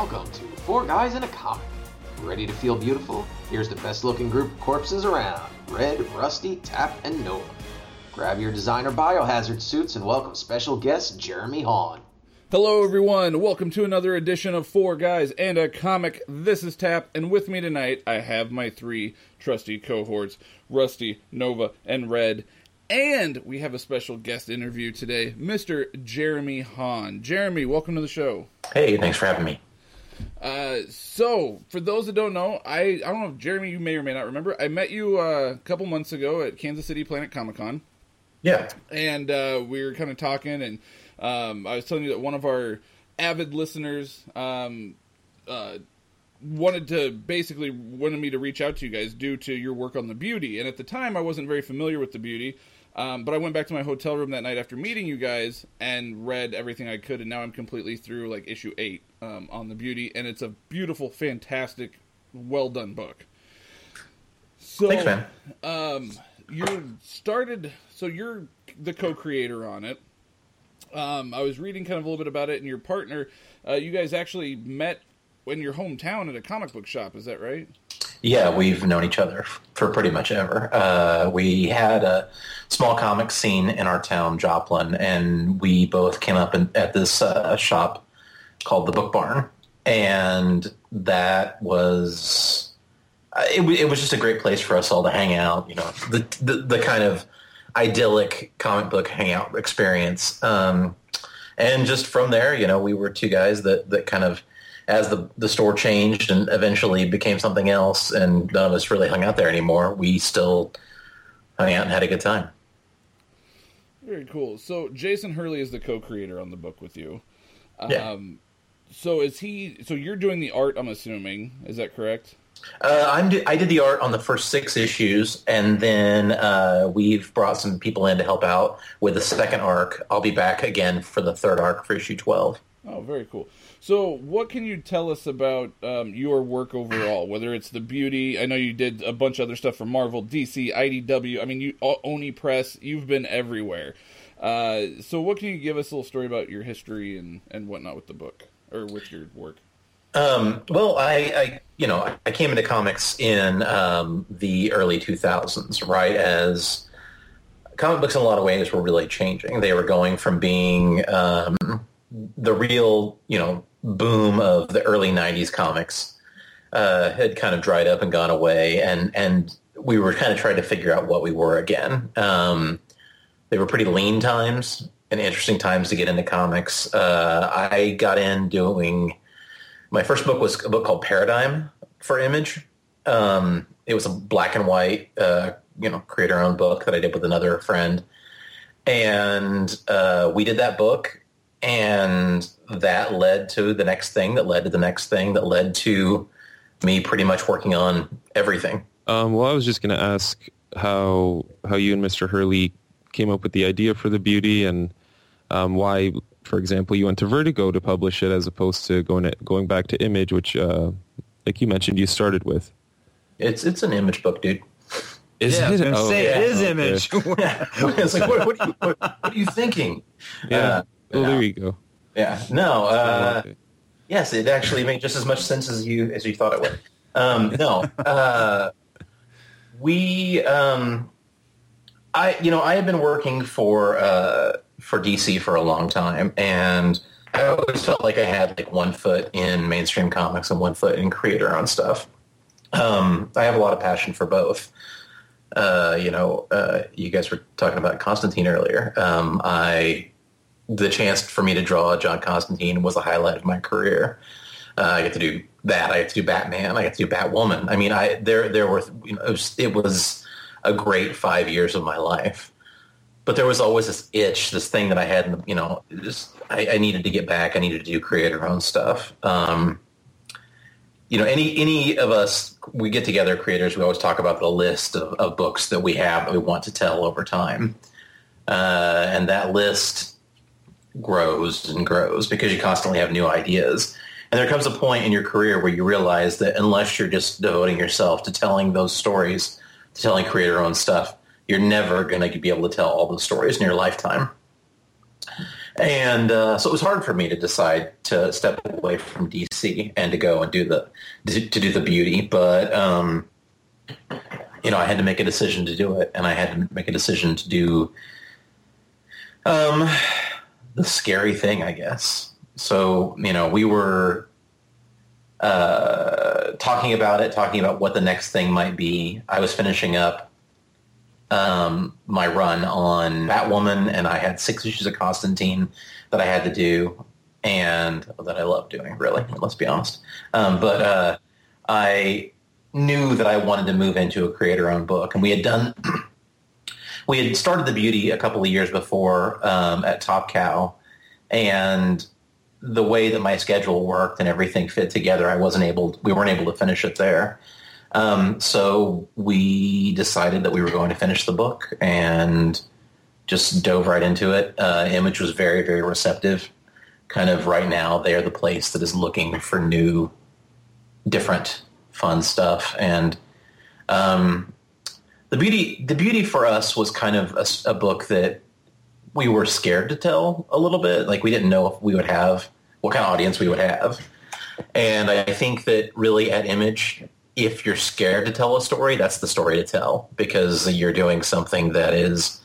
Welcome to Four Guys in a Comic. Ready to feel beautiful? Here's the best looking group of corpses around Red, Rusty, Tap, and Nova. Grab your designer biohazard suits and welcome special guest Jeremy Haun. Hello, everyone. Welcome to another edition of Four Guys and a Comic. This is Tap, and with me tonight, I have my three trusty cohorts Rusty, Nova, and Red. And we have a special guest interview today, Mr. Jeremy Haun. Jeremy, welcome to the show. Hey, thanks for having me. Uh, so, for those that don't know, I, I don't know if Jeremy, you may or may not remember, I met you uh, a couple months ago at Kansas City Planet Comic Con. Yeah. And uh, we were kind of talking, and um, I was telling you that one of our avid listeners um, uh, wanted to basically wanted me to reach out to you guys due to your work on the beauty. And at the time, I wasn't very familiar with the beauty. Um, but I went back to my hotel room that night after meeting you guys and read everything I could, and now I'm completely through like issue eight um, on the beauty, and it's a beautiful, fantastic, well done book. So, Thanks, man. Um, you started, so you're the co-creator on it. Um, I was reading kind of a little bit about it, and your partner, uh, you guys actually met in your hometown at a comic book shop. Is that right? Yeah, we've known each other for pretty much ever. Uh, we had a small comic scene in our town, Joplin, and we both came up in, at this uh, shop called the Book Barn, and that was uh, it, it, was just a great place for us all to hang out. You know, the the, the kind of idyllic comic book hangout experience. Um, and just from there, you know, we were two guys that that kind of as the, the store changed and eventually became something else and none of us really hung out there anymore, we still hung out and had a good time. Very cool. So Jason Hurley is the co-creator on the book with you. Yeah. So is he? So you're doing the art? I'm assuming. Is that correct? Uh, I'm I did the art on the first six issues, and then uh, we've brought some people in to help out with the second arc. I'll be back again for the third arc for issue twelve. Oh, very cool. So, what can you tell us about um, your work overall? Whether it's the beauty, I know you did a bunch of other stuff for Marvel, DC, IDW. I mean, you Oni Press. You've been everywhere. Uh, so, what can you give us a little story about your history and and whatnot with the book or with your work? Um, well, I, I, you know, I came into comics in um, the early 2000s, right? As comic books in a lot of ways were really changing. They were going from being um, the real, you know, boom of the early 90s comics uh, had kind of dried up and gone away. And, and we were kind of trying to figure out what we were again. Um, they were pretty lean times and interesting times to get into comics. Uh, I got in doing my first book was a book called Paradigm for Image. Um, it was a black and white, uh, you know, creator owned book that I did with another friend. And uh, we did that book and that led to the next thing that led to the next thing that led to me pretty much working on everything. Um, well, I was just going to ask how how you and Mr. Hurley came up with the idea for the beauty and um, why, for example, you went to Vertigo to publish it as opposed to going to, going back to Image, which, uh, like you mentioned, you started with. It's it's an image book, dude. Is yeah, it? I was Oh, say yeah. it is Okay. image. it's like, what, what, are you, what, what are you thinking? Yeah. Uh, well, yeah. there you go. Yeah. No. Uh, Okay. Yes, it actually made just as much sense as you as you thought it would. Um, no, uh, we, um, I, you know, I have been working for uh, for DC for a long time, and I always felt like I had like one foot in mainstream comics and one foot in creator on stuff. Um, I have a lot of passion for both. Uh, you know, uh, you guys were talking about Constantine earlier. Um, I the chance for me to draw John Constantine was a highlight of my career. Uh, I get to do that. I get to do Batman. I get to do Batwoman. I mean, I there there were you know it was, it was a great five years of my life. But there was always this itch, this thing that I had, you know, just I, I needed to get back. I needed to do creator own stuff. Um, you know, any any of us, we get together, creators. We always talk about the list of, of books that we have that we want to tell over time, uh, and that list grows and grows because you constantly have new ideas. And there comes a point in your career where you realize that unless you're just devoting yourself to telling those stories, to telling creator-owned stuff, you're never going to be able to tell all those stories in your lifetime. and uh, so it was hard for me to decide to step away from DC and to go and do the to, to do the beauty. But um, you know, I had to make a decision to do it, and I had to make a decision to do um, the scary thing, I guess. So you know, we were uh, talking about it, talking about what the next thing might be. I was finishing up um, my run on Batwoman, and I had six issues of Constantine that I had to do, and that I love doing. Really, let's be honest. Um, but uh, I knew that I wanted to move into a creator-owned book, and we had done. we had started the beauty a couple of years before um, at Top Cow, and the way that my schedule worked and everything fit together, I wasn't able. We weren't able to finish it there. Um, so we decided that we were going to finish the book and just dove right into it. Uh, Image was very, very receptive. Kind of right now, they're the place that is looking for new, different, fun stuff. And um, the beauty, the beauty for us was kind of a, a book that we were scared to tell a little bit. Like we didn't know if we would have what kind of audience we would have. And I think that really at Image, if you're scared to tell a story, that's the story to tell because you're doing something that is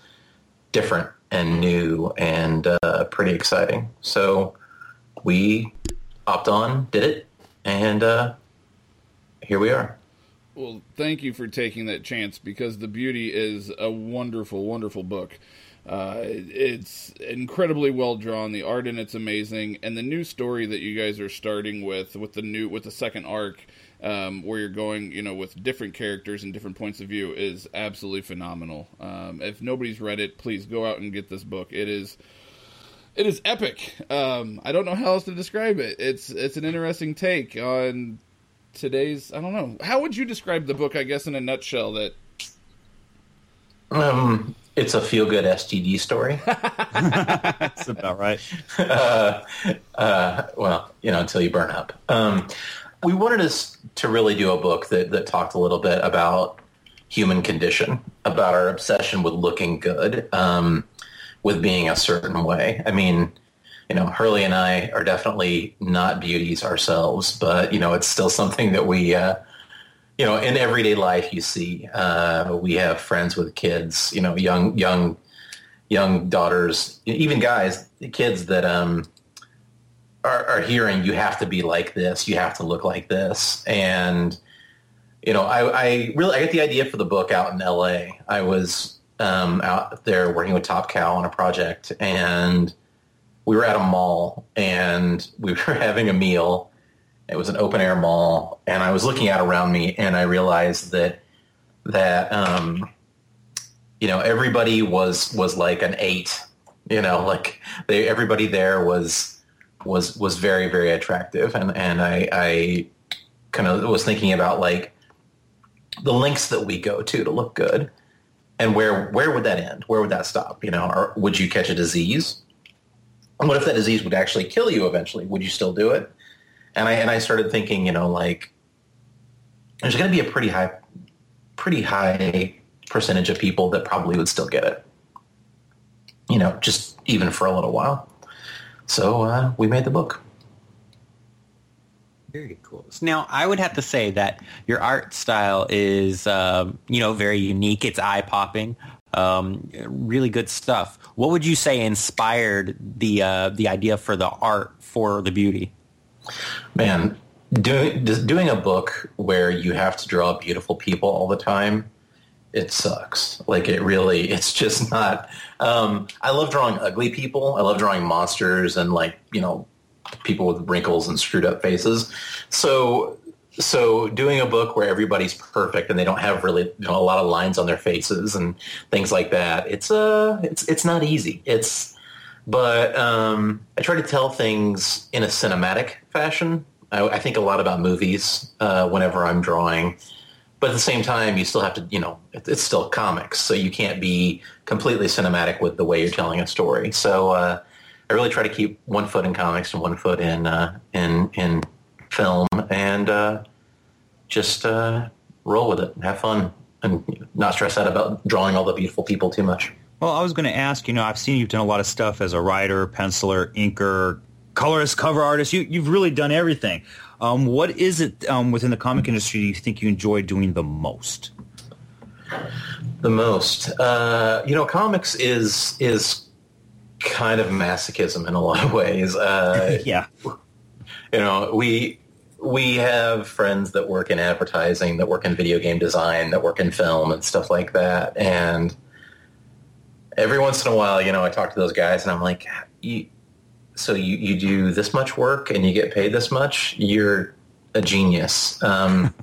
different and new and uh, pretty exciting. So we hopped on, did it, and uh, here we are. Well, thank you for taking that chance because The Beauty is a wonderful, wonderful book. Uh, it's incredibly well drawn. The art in it's amazing, and the new story that you guys are starting with, with the new, with the second arc, um, where you're going, you know, with different characters and different points of view, is absolutely phenomenal. Um, if nobody's read it, please go out and get this book. It is, it is epic. Um, I don't know how else to describe it. It's it's an interesting take on today's. I don't know. How would you describe the book? I guess in a nutshell, that. Um, it's a feel good STD story. That's about right. uh, uh, well, you know, until you burn up. Um, we wanted us to really do a book that, that talked a little bit about human condition, about our obsession with looking good, um, with being a certain way. I mean, you know, Hurley and I are definitely not beauties ourselves, but you know, it's still something that we, uh, you know, in everyday life, you see. Uh, we have friends with kids, you know, young, young, young daughters, even guys, kids that um, are, are hearing you have to be like this, you have to look like this, and you know, I, I really I got the idea for the book out in L.A. I was um, out there working with Top Cow on a project, and we were at a mall, and we were having a meal. It was an open air mall, and I was looking out around me, and I realized that that um, you know everybody was was like an eight. You know, like they everybody there was was was very very attractive, and and I, I kind of was thinking about like the links that we go to to look good, and where where would that end? Where would that stop? You know, or would you catch a disease? And what if that disease would actually kill you eventually? Would you still do it? And I and I started thinking, you know, like there's going to be a pretty high, pretty high percentage of people that probably would still get it. You know, just even for a little while. So uh, we made the book. Very cool. So now, I would have to say that your art style is, um, you know, very unique. It's eye popping. Um, really good stuff. What would you say inspired the uh, the idea for the art for the beauty? Man, doing doing a book where you have to draw beautiful people all the time, it sucks. Like it really, it's just not. Um, I love drawing ugly people. I love drawing monsters and like you know people with wrinkles and screwed up faces. So so doing a book where everybody's perfect and they don't have really you know, a lot of lines on their faces and things like that, it's uh it's it's not easy. It's but um, I try to tell things in a cinematic fashion. I, I think a lot about movies uh, whenever I'm drawing. But at the same time, you still have to, you know, it's still comics, so you can't be completely cinematic with the way you're telling a story. So uh, I really try to keep one foot in comics and one foot in uh, in in film, and uh, just uh, roll with it, have fun, and not stress out about drawing all the beautiful people too much. Well, I was going to ask. You know, I've seen you've done a lot of stuff as a writer, penciler, inker, colorist, cover artist. You, you've really done everything. Um, what is it um, within the comic industry you think you enjoy doing the most? The most, uh, you know, comics is is kind of masochism in a lot of ways. Uh, yeah, you know, we we have friends that work in advertising, that work in video game design, that work in film and stuff like that, and every once in a while, you know, I talk to those guys and I'm like, you, so you, you do this much work and you get paid this much, you're a genius. Um,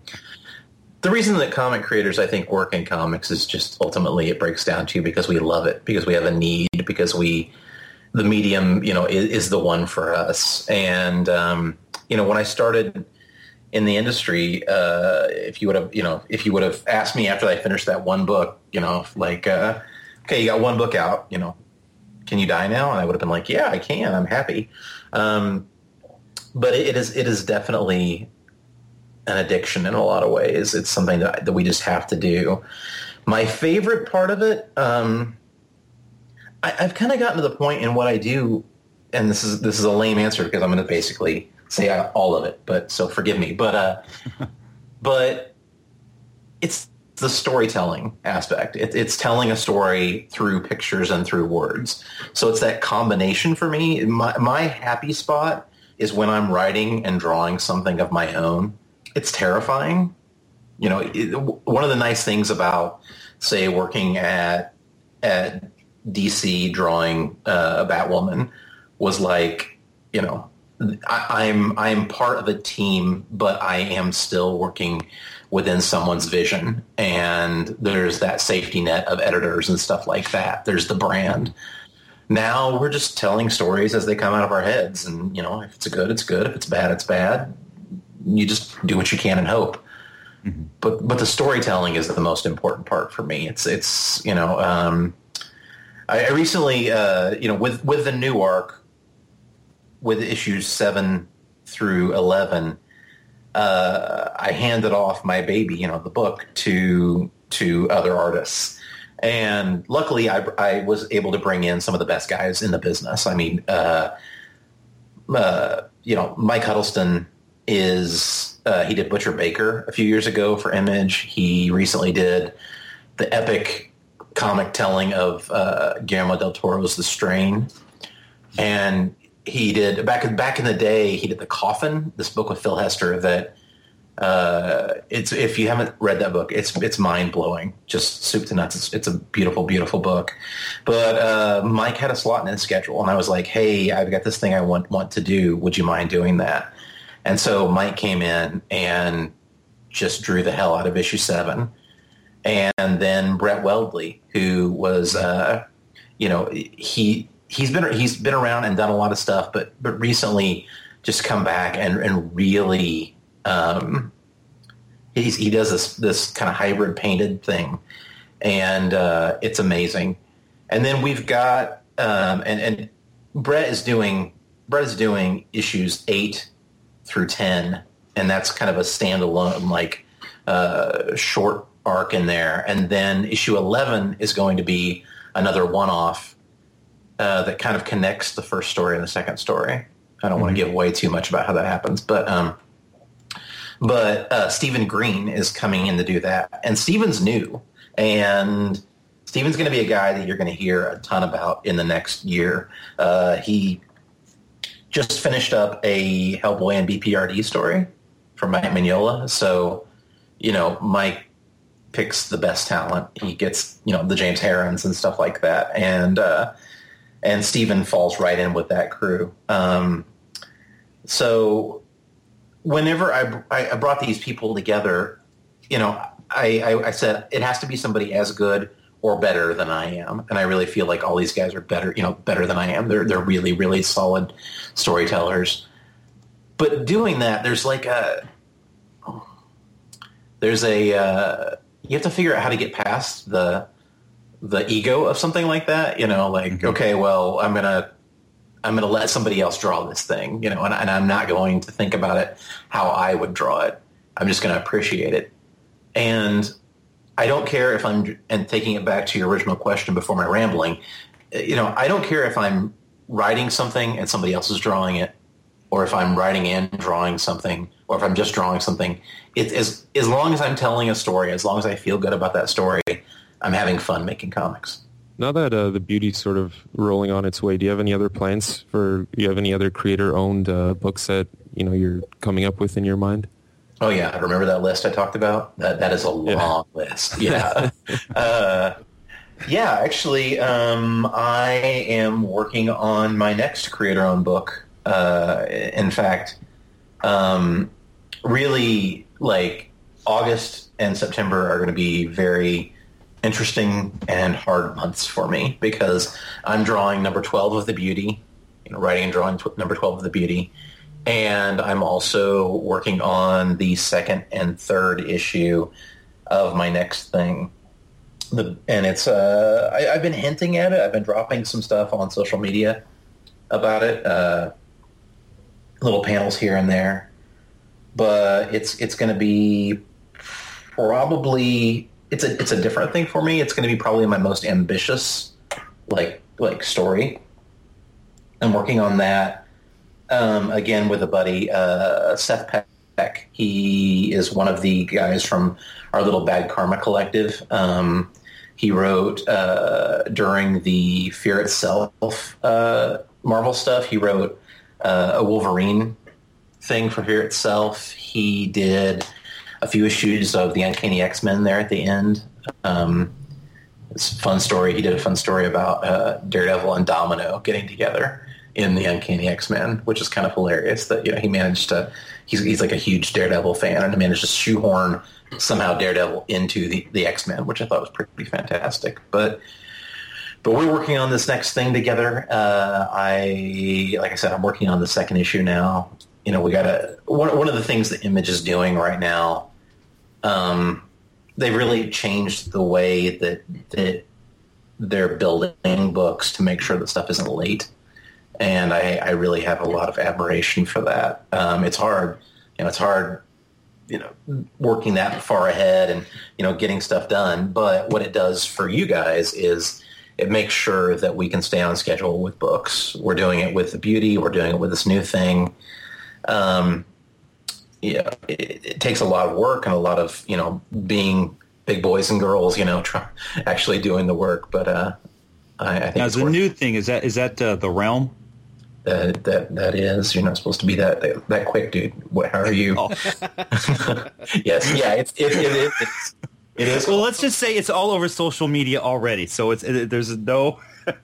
the reason that comic creators, I think, work in comics is just ultimately it breaks down to because we love it, because we have a need, because we, the medium, you know, is, is the one for us. And, um, you know, when I started in the industry, uh, if you would have, you know, if you would have asked me after I finished that one book, you know, like, uh, okay, you got one book out, you know, can you die now? And I would have been like, yeah, I can. I'm happy. Um, but it is it is definitely an addiction in a lot of ways. It's something that, that we just have to do. My favorite part of it, um, I, have kind of gotten to the point in what I do, and this is this is a lame answer because I'm going to basically say all of it. But so forgive me. But uh, but it's the storytelling aspect. It, it's telling a story through pictures and through words. So it's that combination for me. My, my happy spot is when I'm writing and drawing something of my own. It's terrifying. You know, it, one of the nice things about, say, working at at DC drawing uh, a Batwoman was like, you know, I, I'm I'm part of a team, but I am still working within someone's vision. And there's that safety net of editors and stuff like that. There's the brand. Now we're just telling stories as they come out of our heads. And, you know, if it's good, it's good. If it's bad, it's bad. You just do what you can and hope. Mm-hmm. But but the storytelling is the most important part for me. It's it's you know um, I, I recently uh, you know with with the new arc with issues seven through eleven, uh, I handed off my baby, you know, the book to to other artists. And luckily, I, I was able to bring in some of the best guys in the business. I mean, uh, uh, you know, Mike Huddleston is uh, he did Butcher Baker a few years ago for Image. He recently did the epic comic telling of uh, Guillermo del Toro's The Strain, and he did back back in the day. He did the Coffin, this book with Phil Hester that uh, it's if you haven't read that book, it's it's mind blowing, just soup to nuts. It's, it's a beautiful, beautiful book. But uh, Mike had a slot in his schedule, and I was like, "Hey, I've got this thing I want want to do. Would you mind doing that?" And so Mike came in and just drew the hell out of issue seven, and then Brett Weldele, who was, uh, you know, he he's been he's been around and done a lot of stuff, but but recently just come back and and really um, he's, he does this this kind of hybrid painted thing, and uh, it's amazing. And then we've got um, and and Brett is doing Brett is doing issues eight through ten, and that's kind of a standalone like uh, short arc in there. And then issue eleven is going to be another one off uh, that kind of connects the first story and the second story. I don't mm-hmm. want to give away too much about how that happens, but um, but uh, Stephen Green is coming in to do that, and Stephen's new, and Stephen's going to be a guy that you're going to hear a ton about in the next year. Uh, he just finished up a Hellboy and BPRD story from Mike Mignola, so you know Mike picks the best talent. He gets you know the James Harrens and stuff like that, and uh, and Stephen falls right in with that crew. Um, so whenever I, I brought these people together, you know, I, I, I, said it has to be somebody as good or better than I am, and I really feel like all these guys are better, you know, better than I am. They're they're really really solid storytellers. But doing that, there's like a there's a uh, you have to figure out how to get past the the ego of something like that. You know, like mm-hmm. okay, well, I'm gonna I'm gonna let somebody else draw this thing. You know, and, and I'm not going to think about it how I would draw it. I'm just gonna appreciate it. And I don't care if I'm and taking it back to your original question before my rambling. You know, I don't care if I'm writing something and somebody else is drawing it, or if I'm writing and drawing something, or if I'm just drawing something. It, as as long as I'm telling a story, as long as I feel good about that story, I'm having fun making comics. Now that uh, the beauty's sort of rolling on its way, do you have any other plans for? Do you have any other creator-owned uh, books that you know you're coming up with in your mind? Oh yeah, remember that list I talked about? That that is a long Yeah. list. Yeah, uh, yeah. Actually, um, I am working on my next creator-owned book. Uh, in fact, um, really, like August and September are going to be very interesting and hard months for me because I'm drawing number twelve of the Beauty, you know, writing and drawing tw- number twelve of the Beauty and I'm also working on the second and third issue of my next thing. The, and it's uh, I, I've been hinting at it. I've been dropping some stuff on social media about it, uh, little panels here and there. But it's it's going to be probably it's a it's a different thing for me. It's going to be probably my most ambitious like like story. I'm working on that um, again with a buddy, uh, Seth Peck. He is one of the guys from our little Bad Karma collective. Um, he wrote uh, during the Fear Itself uh, Marvel stuff. He wrote uh, a Wolverine thing for Fear Itself. He did a few issues of the Uncanny X Men there at the end. Um, it's a fun story. He did a fun story about uh, Daredevil and Domino getting together in the Uncanny X Men, which is kind of hilarious. That you know he managed to. He's, he's like a huge Daredevil fan, and he managed to shoehorn somehow Daredevil into the, the X Men, which I thought was pretty fantastic. But but we're working on this next thing together. Uh, I like I said, I'm working on the second issue now. You know, we got to one one of the things that Image is doing right now. Um, they really changed the way that that they're building books to make sure that stuff isn't late and I, I really have a lot of admiration for that. Um, it's hard, you know, it's hard, you know, working that far ahead and you know getting stuff done. But what it does for you guys is it makes sure that we can stay on schedule with books. We're doing it with the beauty. We're doing it with this new thing. Um, yeah, it, it takes a lot of work and a lot of you know being big boys and girls, you know, try, actually doing the work. But uh, I, I think Now, it's the new thing is that is that uh, the realm? that that that is. You're not supposed to be that that, that quick, dude. What, how are you? Oh. yes, yeah. It's it, it, it, it's it is. Well, let's just say it's all over social media already. So it's it, there's no.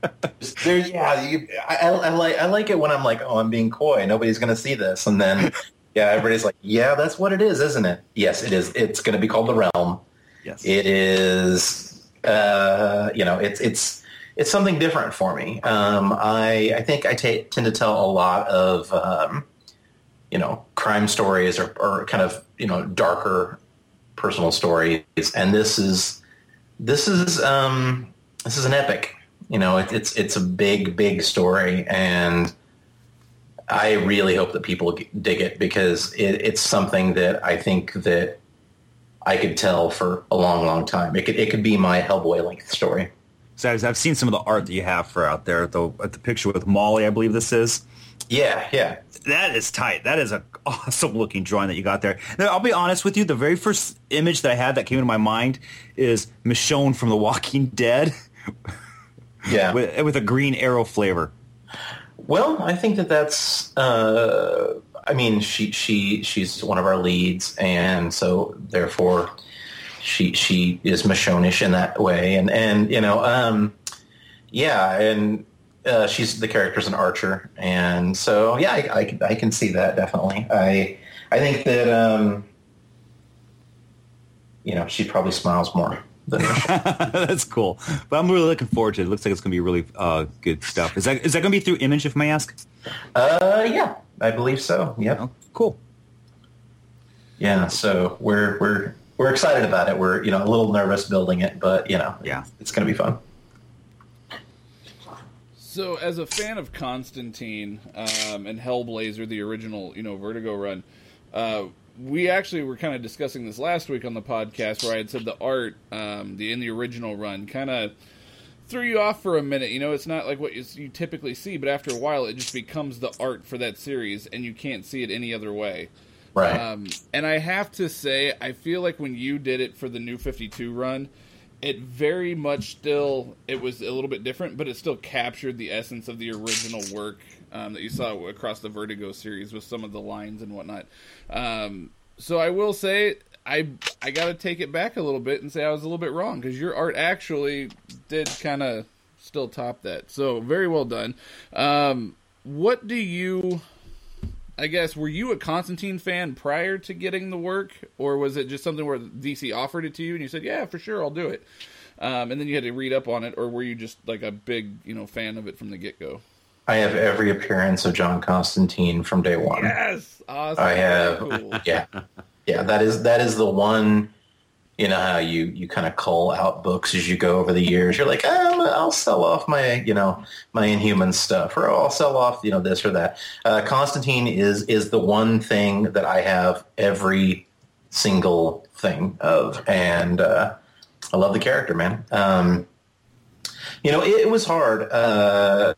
There, yeah, you, I, I, I like I like it when I'm like, oh, I'm being coy. Nobody's going to see this, and then yeah, everybody's like, yeah, that's what it is, isn't it? Yes, it is. It's going to be called the realm. Yes. It is. Uh, you know, it's it's it's something different for me. Um, I I think I ta tend to tell a lot of um, you know crime stories or, or kind of you know darker personal stories, and this is this is um, this is an epic. You know, it, it's it's a big big story, and I really hope that people dig it because it, it's something that I think that I could tell for a long, long time. It could it could be my Hellboy length story. So I've, I've seen some of the art that you have for out there. The the picture with Molly, I believe this is. Yeah, yeah. That is tight. That is a awesome looking drawing that you got there. Now, I'll be honest with you. The very first image that I had that came into my mind is Michonne from The Walking Dead Yeah. with, with a green arrow flavor. Well, I think that that's. Uh, I mean, she she she's one of our leads, and so therefore, she she is Michonne-ish in that way, and and you know, um, yeah, and uh, she's the character's an archer, and so yeah, I, I can I can see that definitely. I I think that um, you know she probably smiles more. That's cool. But I'm really looking forward to it. It looks like it's going to be really uh, good stuff. Is that is that going to be through Image, if I may ask? uh, yeah, I believe so. Yep. Oh, cool. Yeah, so we're we're we're excited about it. We're you know a little nervous building it, but you know Yeah. it's going to be fun. So, as a fan of Constantine um, and Hellblazer, the original, you know, Vertigo run, uh, we actually were kind of discussing this last week on the podcast where I had said the art, um, the in the original run, kind of threw you off for a minute. You know, it's not like what you, you typically see, but after a while, it just becomes the art for that series, and you can't see it any other way. Right. Um, and I have to say, I feel like when you did it for the new 52 run, it very much still it was a little bit different, but it still captured the essence of the original work um, that you saw across the Vertigo series with some of the lines and whatnot. Um, so I will say I I got to take it back a little bit and say I was a little bit wrong because your art actually did kind of still top that. So very well done. Um, what do you? I guess were you a Constantine fan prior to getting the work, or was it just something where DC offered it to you and you said, "Yeah, for sure, I'll do it," um, and then you had to read up on it, or were you just like a big you know fan of it from the get go? I have every appearance of John Constantine from day one. Yes, awesome. I have, Cool. yeah, yeah. That is that is the one. You know how you you kind of cull out books as you go over the years. You're like, oh, I'll sell off my you know my Inhuman stuff, or I'll sell off you know this or that. Uh, Constantine is is the one thing that I have every single thing of, and uh, I love the character, man. Um, you know, it, it was hard. Uh,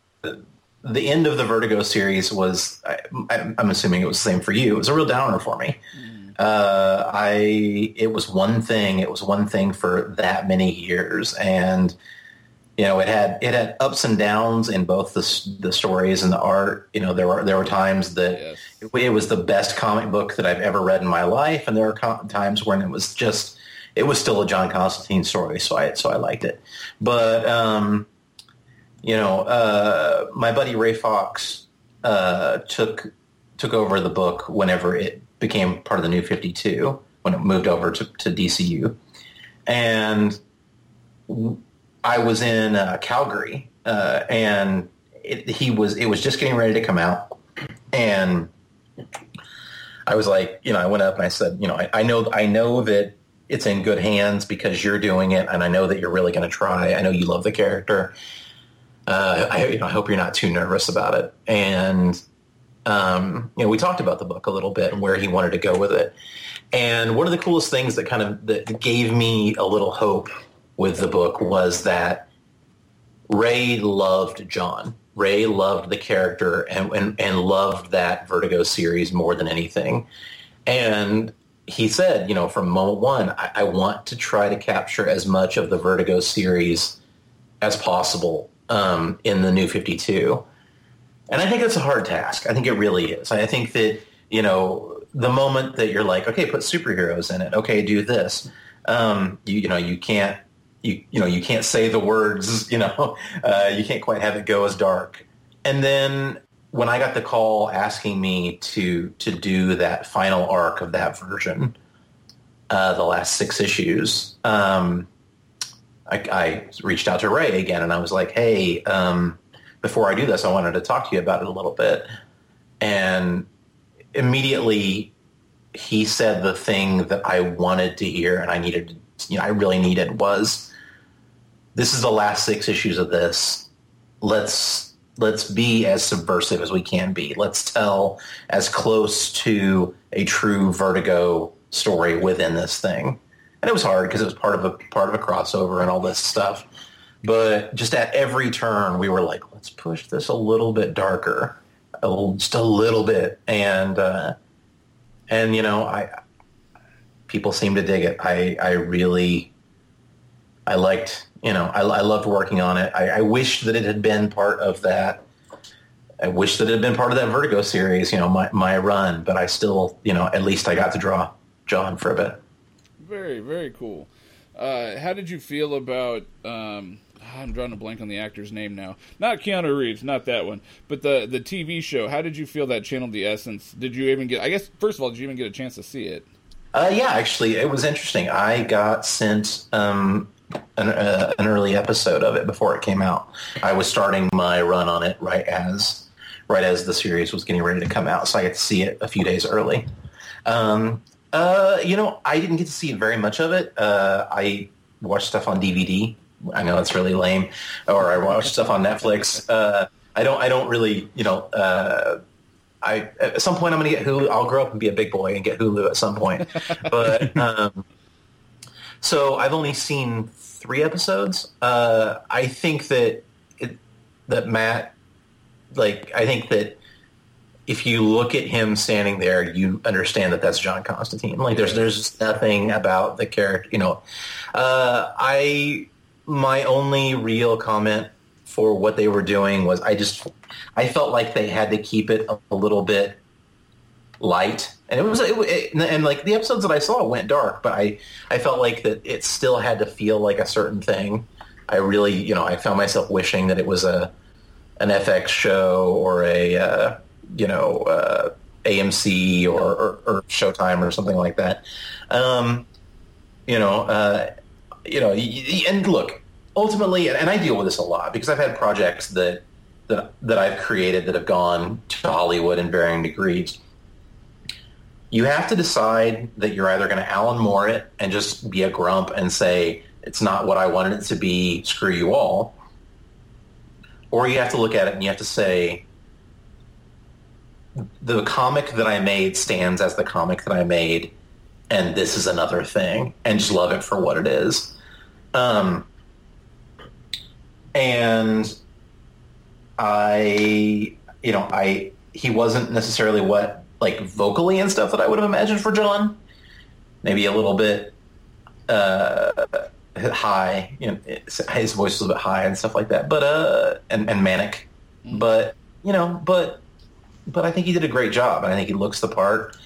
the end of the Vertigo series was, I, I'm assuming it was the same for you. It was a real downer for me. Uh, I it was one thing. It was one thing for that many years, and you know it had it had ups and downs in both the the stories and the art. You know there were there were times that Yes. it, it was the best comic book that I've ever read in my life, and there were co- times when it was just it was still a John Constantine story, so I so I liked it. But um, you know, uh, my buddy Ray Fawkes uh, took took over the book whenever it became part of the New Fifty Two when it moved over to, to DCU, and I was in uh, Calgary, uh, and it, he was it was just getting ready to come out, and I was like, you know, I went up and I said, you know, I, I know I know that it's in good hands because you're doing it, and I know that you're really going to try. I know you love the character. Uh, I, you know, I hope you're not too nervous about it. And um, you know, we talked about the book a little bit and where he wanted to go with it. And one of the coolest things that kind of that gave me a little hope with the book was that Ray loved John. Ray loved the character and, and, and loved that Vertigo series more than anything. And he said, you know, from moment one, I, I want to try to capture as much of the Vertigo series as possible um, in the new 52. And I think it's a hard task. I think it really is. I think that, you know, the moment that you're like, okay, put superheroes in it. Okay, do this. Um, you, you know, you can't, you, you know, you can't say the words, you know, uh, you can't quite have it go as dark. And then when I got the call asking me to, to do that final arc of that version, uh, the last six issues, um, I, I reached out to Ray again and I was like, hey, um, before I do this, I wanted to talk to you about it a little bit. And immediately he said the thing that I wanted to hear and I needed, you know, I really needed was, this is the last six issues of this. Let's, let's be as subversive as we can be. Let's tell as close to a true Vertigo story within this thing. And it was hard because it was part of a part of a crossover and all this stuff. But just at every turn, we were like, let's push this a little bit darker, a little, just a little bit. And uh, and you know, I people seem to dig it. I I really I liked you know I, I loved working on it. I, I wish that it had been part of that. I wish that it had been part of that Vertigo series. You know, my my run. But I still you know at least I got to draw John for a bit. Very, very cool. Uh, how did you feel about? Um, I'm drawing a blank on the actor's name now. Not Keanu Reeves, not that one, but the the TV show. How did you feel that channeled the essence? Did you even get? I guess first of all, did you even get a chance to see it? Uh, yeah, actually, it was interesting. I got sent um, an, uh, an early episode of it before it came out. I was starting my run on it right as right as the series was getting ready to come out, so I got to see it a few days early. Um, uh, you know, I didn't get to see very much of it. Uh, I watched stuff on DVD. I know that's really lame, or I watched stuff on Netflix. Uh, I don't. I don't really, you know, uh, I at some point I'm going to get Hulu. I'll grow up and be a big boy and get Hulu at some point. but um, so I've only seen three episodes. Uh, I think that it, that Matt, like, I think that if you look at him standing there, you understand that that's John Constantine. Like, there's there's nothing about the character. You know, uh, I my only real comment for what they were doing was I just I felt like they had to keep it a, a little bit light and it was it, it, and like the episodes that I saw went dark but I I felt like that it still had to feel like a certain thing I really you know I found myself wishing that it was a an FX show or a uh, you know uh, AMC or, or, or, Showtime or something like that um, you know uh, you know and look ultimately, and I deal with this a lot because I've had projects that that that I've created that have gone to Hollywood in varying degrees. You have to decide that you're either going to Alan Moore it and just be a grump and say it's not what I wanted it to be. Screw you all. Or you have to look at it and you have to say the comic that I made stands as the comic that I made, and this is another thing, and just love it for what it is. Um, and I, you know, I he wasn't necessarily what like vocally and stuff that I would have imagined for John. Maybe a little bit uh, high, you know, his voice was a bit high and stuff like that, but uh, and, and manic. Mm-hmm. But you know, but but I think he did a great job, and I think he looks the part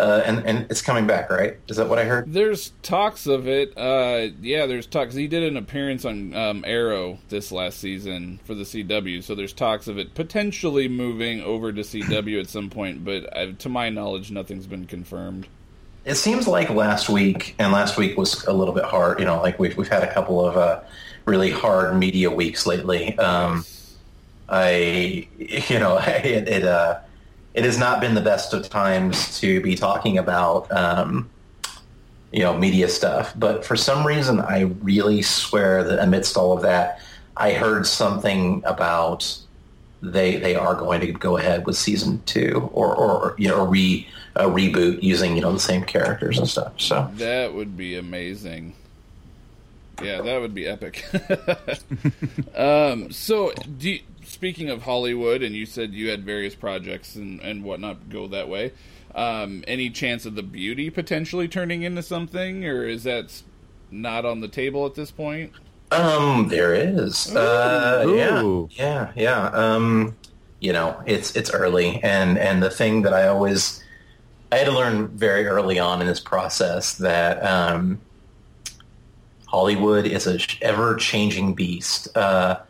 uh, and and it's coming back, right? Is that what I heard? There's talks of it. Uh, yeah, there's talks. He did an appearance on um, Arrow this last season for the CW, so there's talks of it potentially moving over to CW at some point. But uh, to my knowledge, nothing's been confirmed. It seems like last week, and last week was a little bit hard. You know, like we've we've had a couple of uh, really hard media weeks lately. Um, I, you know, it. it uh, it has not been the best of times to be talking about um, you know media stuff but for some reason i really swear that amidst all of that i heard something about they they are going to go ahead with season two or or you know a re a reboot using you know the same characters and stuff so that would be amazing yeah that would be epic um so do speaking of Hollywood, and you said you had various projects and, and whatnot go that way. Um, any chance of the beauty potentially turning into something, or is that not on the table at this point? Um, there is. Uh, yeah, yeah, yeah. Um, you know, it's it's early, and and the thing that I always I had to learn very early on in this process that um, Hollywood is a ever changing beast. Uh,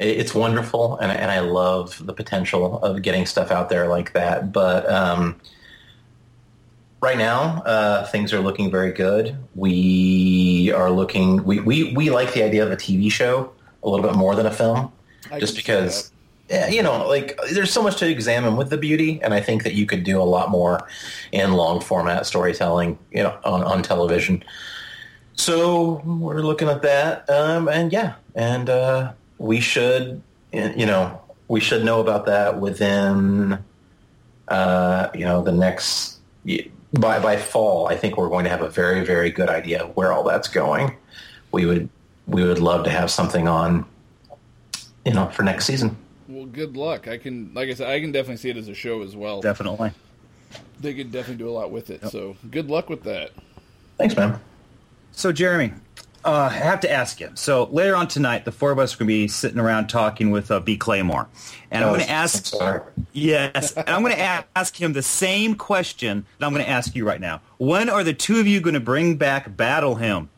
it's wonderful, and, and I love the potential of getting stuff out there like that. But um, right now, uh, things are looking very good. We are looking. We, we we like the idea of a TV show a little bit more than a film, I just because. Yeah, you know, like there's so much to examine with the beauty, and I think that you could do a lot more in long format storytelling, you know, on, on television. So we're looking at that, um, and yeah, and uh, we should, you know, we should know about that within, uh, you know, the next by by fall. I think we're going to have a very very good idea of where all that's going. We would we would love to have something on, you know, for next season. Well, good luck. I can, like I said, I can definitely see it as a show as well. Definitely. They could definitely do a lot with it. Yep. So good luck with that. Thanks, man. So, Jeremy, uh, I have to ask you. So later on tonight, the four of us are going to be sitting around talking with uh, B. Clay Moore, and oh, I'm going to ask. Yes, and I'm going to ask him the same question that I'm going to ask you right now. When are the two of you going to bring back Battle Hymn?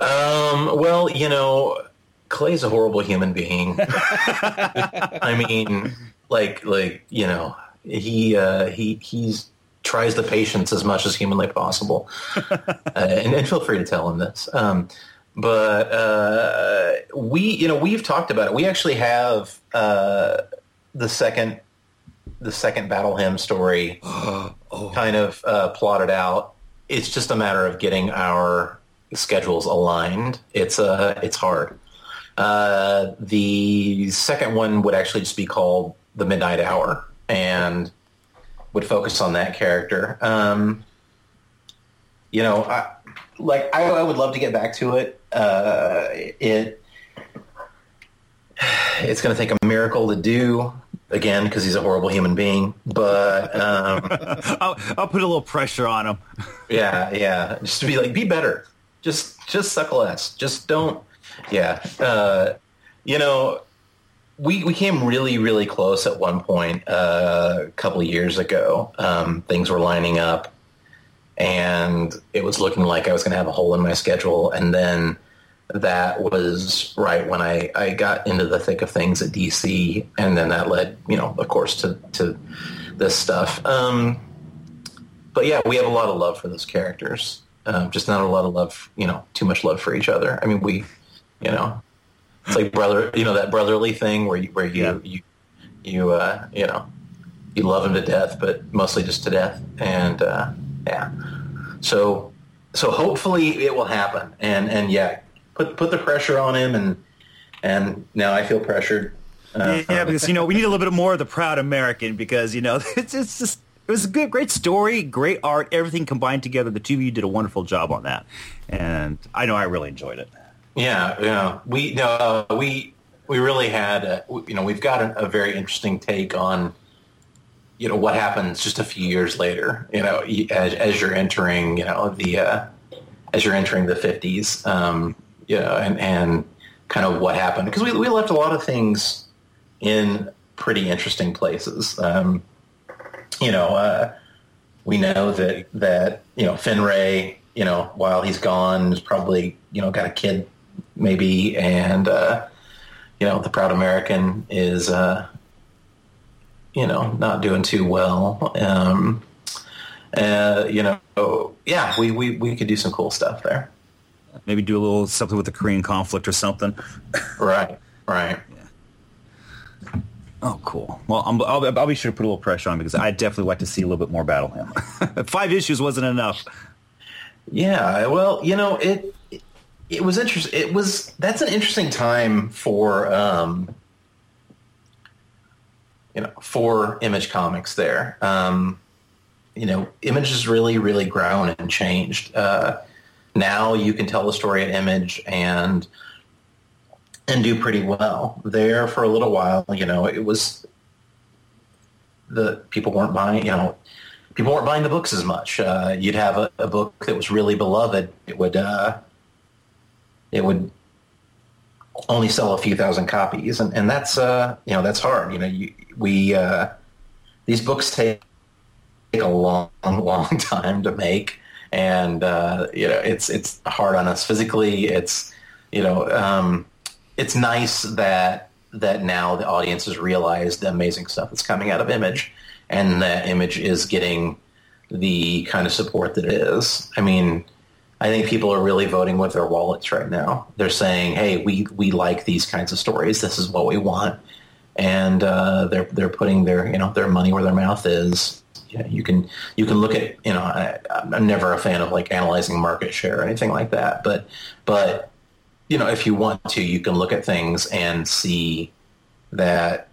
Um. Well, you know, Clay's a horrible human being. I mean, like, like you know, he uh, he he's tries the patience as much as humanly possible. uh, and, and, feel free to tell him this. Um, but uh, we, you know, we've talked about it. We actually have uh, the second, the second battle hymn story oh. kind of uh, plotted out. It's just a matter of getting our schedules aligned. It's uh, it's hard. Uh, the second one would actually just be called the Midnight Hour and would focus on that character. Um, you know, I, like I, I would love to get back to it. Uh, it it's going to take a miracle to do again because he's a horrible human being. But um, I'll, I'll put a little pressure on him. yeah, yeah, just to be like, be better. Just just suck less. Just don't. Yeah, uh, you know, we we came really really close at one point uh, a couple years ago. Um, things were lining up, and it was looking like I was going to have a hole in my schedule, and then that was right when I, I got into the thick of things at DC, and then that led, you know, of course, to to this stuff. Um, but yeah, we have a lot of love for those characters. Um, just not a lot of love, you know, too much love for each other. I mean, we, you know, it's like brother, you know, that brotherly thing where you where you Yeah. you you uh, you know you love him to death, but mostly just to death. And uh, yeah, so so hopefully it will happen. And and yeah, put put the pressure on him. And and now I feel pressured. Uh, yeah, because you know we need a little bit more of the proud American because you know it's it's just it was a good, great story, great art, everything combined together. The two of you did a wonderful job on that, and I know I really enjoyed it. Yeah, yeah. We no, we we really had a, you know we've got a, a very interesting take on you know what happens just a few years later. You know, as, as you're entering you know the uh, as you're entering the fifties. Um, you know, and and kind of what happened because we we left a lot of things in pretty interesting places. Um, you know, uh, we know that that you know Finray, you know, while he's gone, is probably you know got a kid maybe, and uh, you know the proud American is uh, you know not doing too well. Um, uh, you know, yeah, we, we we could do some cool stuff there. Maybe do a little something with the Korean conflict or something. Right, right. Yeah. Oh, cool. Well, I'm, I'll, I'll be sure to put a little pressure on because I definitely like to see a little bit more Battle Hymn. Five issues wasn't enough. Yeah, well, you know, it, it was interesting. It was that's an interesting time for um, you know for Image Comics. There, um, you know, Image has really, really grown and changed. Uh, now you can tell the story at Image and and do pretty well. There for a little while, you know, it was the people weren't buying. You know, people weren't buying the books as much. Uh, you'd have a, a book that was really beloved. It would uh, it would only sell a few thousand copies, and, and that's uh, you know that's hard. You know, you, we uh, these books take a long, long time to make, and uh, you know it's it's hard on us physically. It's you know um, it's nice that that now the audience has realized the amazing stuff that's coming out of Image, and that Image is getting the kind of support that it is. I mean, I think people are really voting with their wallets right now. They're saying, "Hey, we we like these kinds of stories. This is what we want," and uh, they're they're putting their you know their money where their mouth is. You, know, you can you can look at you know I, I'm never a fan of like analyzing market share or anything like that, but but you know if you want to, you can look at things and see that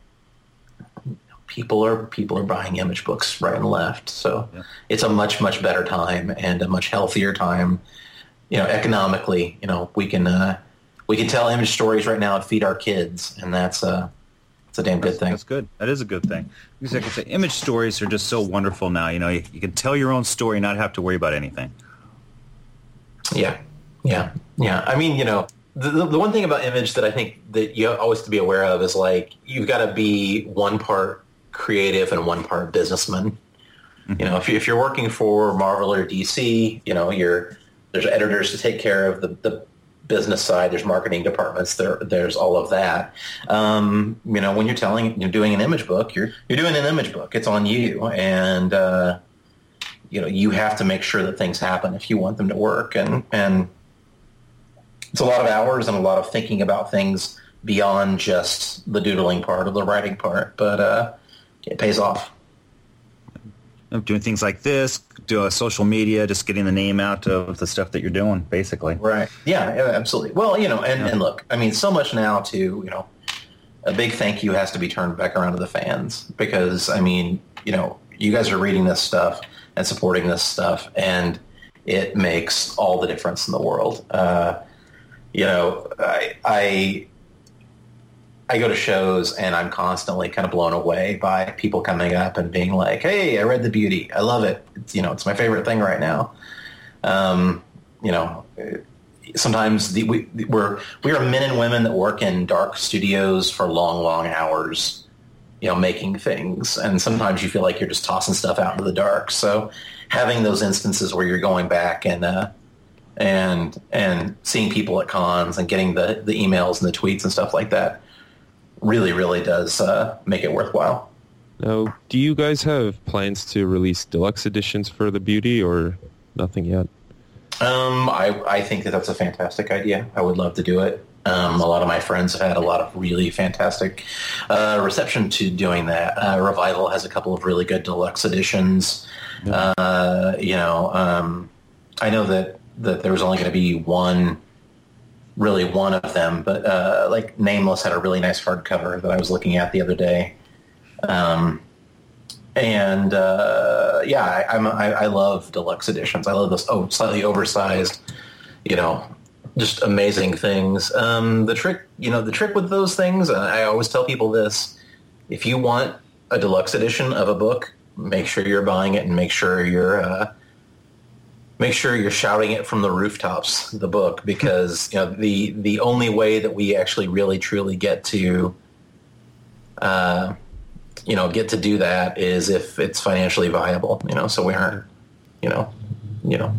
people are people are buying image books right and left. So it's a much much better time and a much healthier time. You know, economically, you know, we can uh, we can tell image stories right now and feed our kids, and that's uh, it's a damn good thing. That's good. That is a good thing. Because like I say, image stories are just so wonderful now. You know, you, you can tell your own story, and not have to worry about anything. Yeah, yeah, yeah. I mean, you know, the, the the one thing about image that I think that you always to be aware of is like you've got to be one part creative and one part businessman. You know, if, you, if you're working for Marvel or DC, you know, you're there's editors to take care of the, the business side. There's marketing departments. There, there's all of that. Um, you know, when you're telling, you're doing an image book, you're you're doing an image book. It's on you, and uh, you know, you have to make sure that things happen if you want them to work. And and it's a lot of hours and a lot of thinking about things beyond just the doodling part or the writing part, but uh, it pays off. Doing things like this, do a social media, just getting the name out of the stuff that you're doing, basically. Right. Yeah, yeah, absolutely. Well, you know, and, and look, I mean, so much now to, you know, a big thank you has to be turned back around to the fans because I mean, you know, you guys are reading this stuff and supporting this stuff, and it makes all the difference in the world. Uh, you know, I, I I go to shows and I'm constantly kind of blown away by people coming up and being like, "Hey, I read The Beauty. I love it. It's, you know, it's my favorite thing right now." Um, you know, sometimes the, we, we're we are men and women that work in dark studios for long, long hours, you know, making things, and sometimes you feel like you're just tossing stuff out into the dark. So, having those instances where you're going back and uh, and and seeing people at cons and getting the the emails and the tweets and stuff like that really, really does uh, make it worthwhile. Now, do you guys have plans to release deluxe editions for the Beauty, or nothing yet? Um, I, I think that that's a fantastic idea. I would love to do it. Um, a lot of my friends have had a lot of really fantastic uh, reception to doing that. Uh, Revival has a couple of really good deluxe editions. Uh, you know, um, I know that, that there was only going to be one, really one of them, but uh, like Nameless had a really nice hardcover that I was looking at the other day. Um, and uh, yeah, I, I'm I, I love deluxe editions. I love those oh slightly oversized, you know, just amazing things. Um, the trick, you know, the trick with those things, I always tell people this: if you want a deluxe edition of a book, make sure you're buying it and make sure you're uh, make sure you're shouting it from the rooftops. The book, because you know the the only way that we actually really truly get to. Uh, you know, get to do that is if it's financially viable, you know, so we aren't, you know, you know,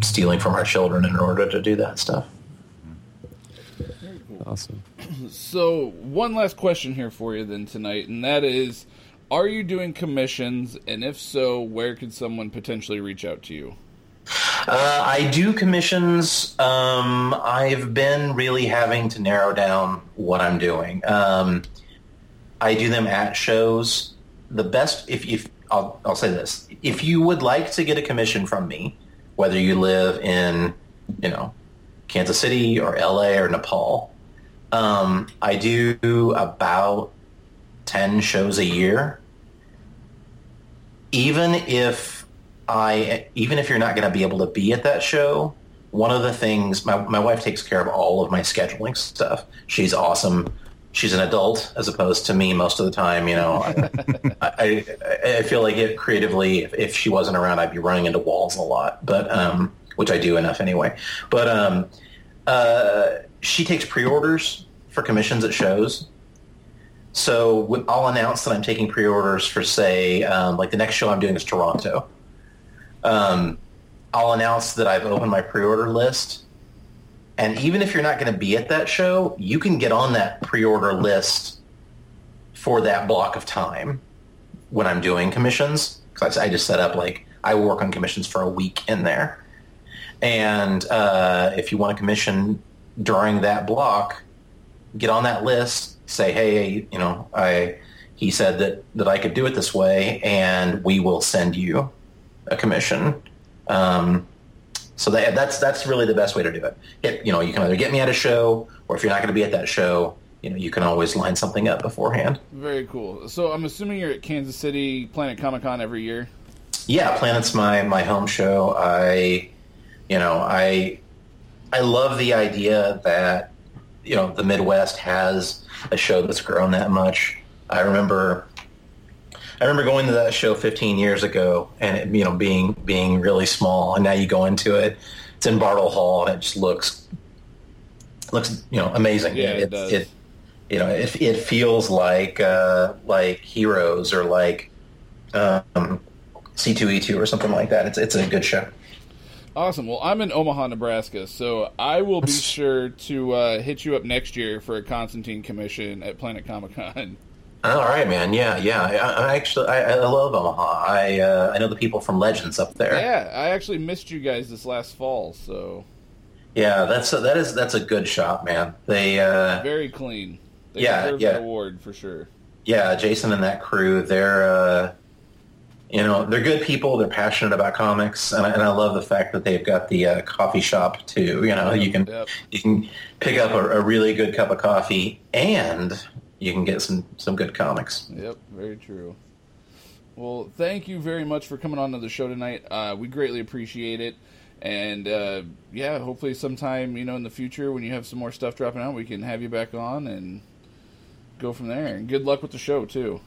stealing from our children in order to do that stuff. Awesome. So, one last question here for you then tonight, and that is Are you doing commissions? And if so, where could someone potentially reach out to you? Uh, I do commissions. Um, I've been really having to narrow down what I'm doing. Um, I do them at shows. The best, if, if I'll, I'll say this, if you would like to get a commission from me, whether you live in, you know, Kansas City or LA or Nepal, um, I do about 10 shows a year. Even if I, even if you're not going to be able to be at that show, one of the things, my, my wife takes care of all of my scheduling stuff. She's awesome she's an adult as opposed to me most of the time. You know, I, I, I feel like it creatively, if, if, she wasn't around, I'd be running into walls a lot, but, um, which I do enough anyway. But, um, uh, she takes pre-orders for commissions at shows. So I'll announce that I'm taking pre-orders for, say, um, like the next show I'm doing is Toronto. Um, I'll announce that I've opened my pre-order list and even if you're not going to be at that show, you can get on that pre-order list for that block of time when I'm doing commissions. Because I just set up like I work on commissions for a week in there. And uh, if you want a commission during that block, get on that list. Say, hey, you know, I he said that that I could do it this way, and we will send you a commission. Um, so that, that's that's really the best way to do it. it. You know, you can either get me at a show, or if you're not going to be at that show, you know, you can always line something up beforehand. Very cool. So I'm assuming you're at Kansas City Planet Comic Con every year. Yeah, Planet's my my home show. I, you know, I I love the idea that you know the Midwest has a show that's grown that much. I remember I remember going to that show 15 years ago, and it, you know being being really small, and now you go into it. It's in Bartle Hall, and it just looks looks you know amazing. Yeah, it, it does. It, you know, it, it feels like uh, like Heroes or like um, C2E2 or something like that. It's it's a good show. Awesome. Well, I'm in Omaha, Nebraska, so I will be sure to uh, hit you up next year for a Constantine commission at Planet Comic Con. All right, man. Yeah, yeah. I, I actually, I, I, love Omaha. I uh, I know the people from Legends up there. Yeah, I actually missed you guys this last fall. So. Yeah, that's a, that is that's a good shop, man. They uh, very clean. They yeah, yeah. award for sure. Yeah, Jason and that crew. They're uh, you know they're good people. They're passionate about comics, and I, and I love the fact that they've got the uh, coffee shop too. You know, you can yep. you can pick up a, a really good cup of coffee and you can get some some good comics. Yep, very true. Well, thank you very much for coming on to the show tonight. Uh, we greatly appreciate it. And uh, yeah, hopefully sometime you know in the future when you have some more stuff dropping out, we can have you back on and go from there. And good luck with the show too.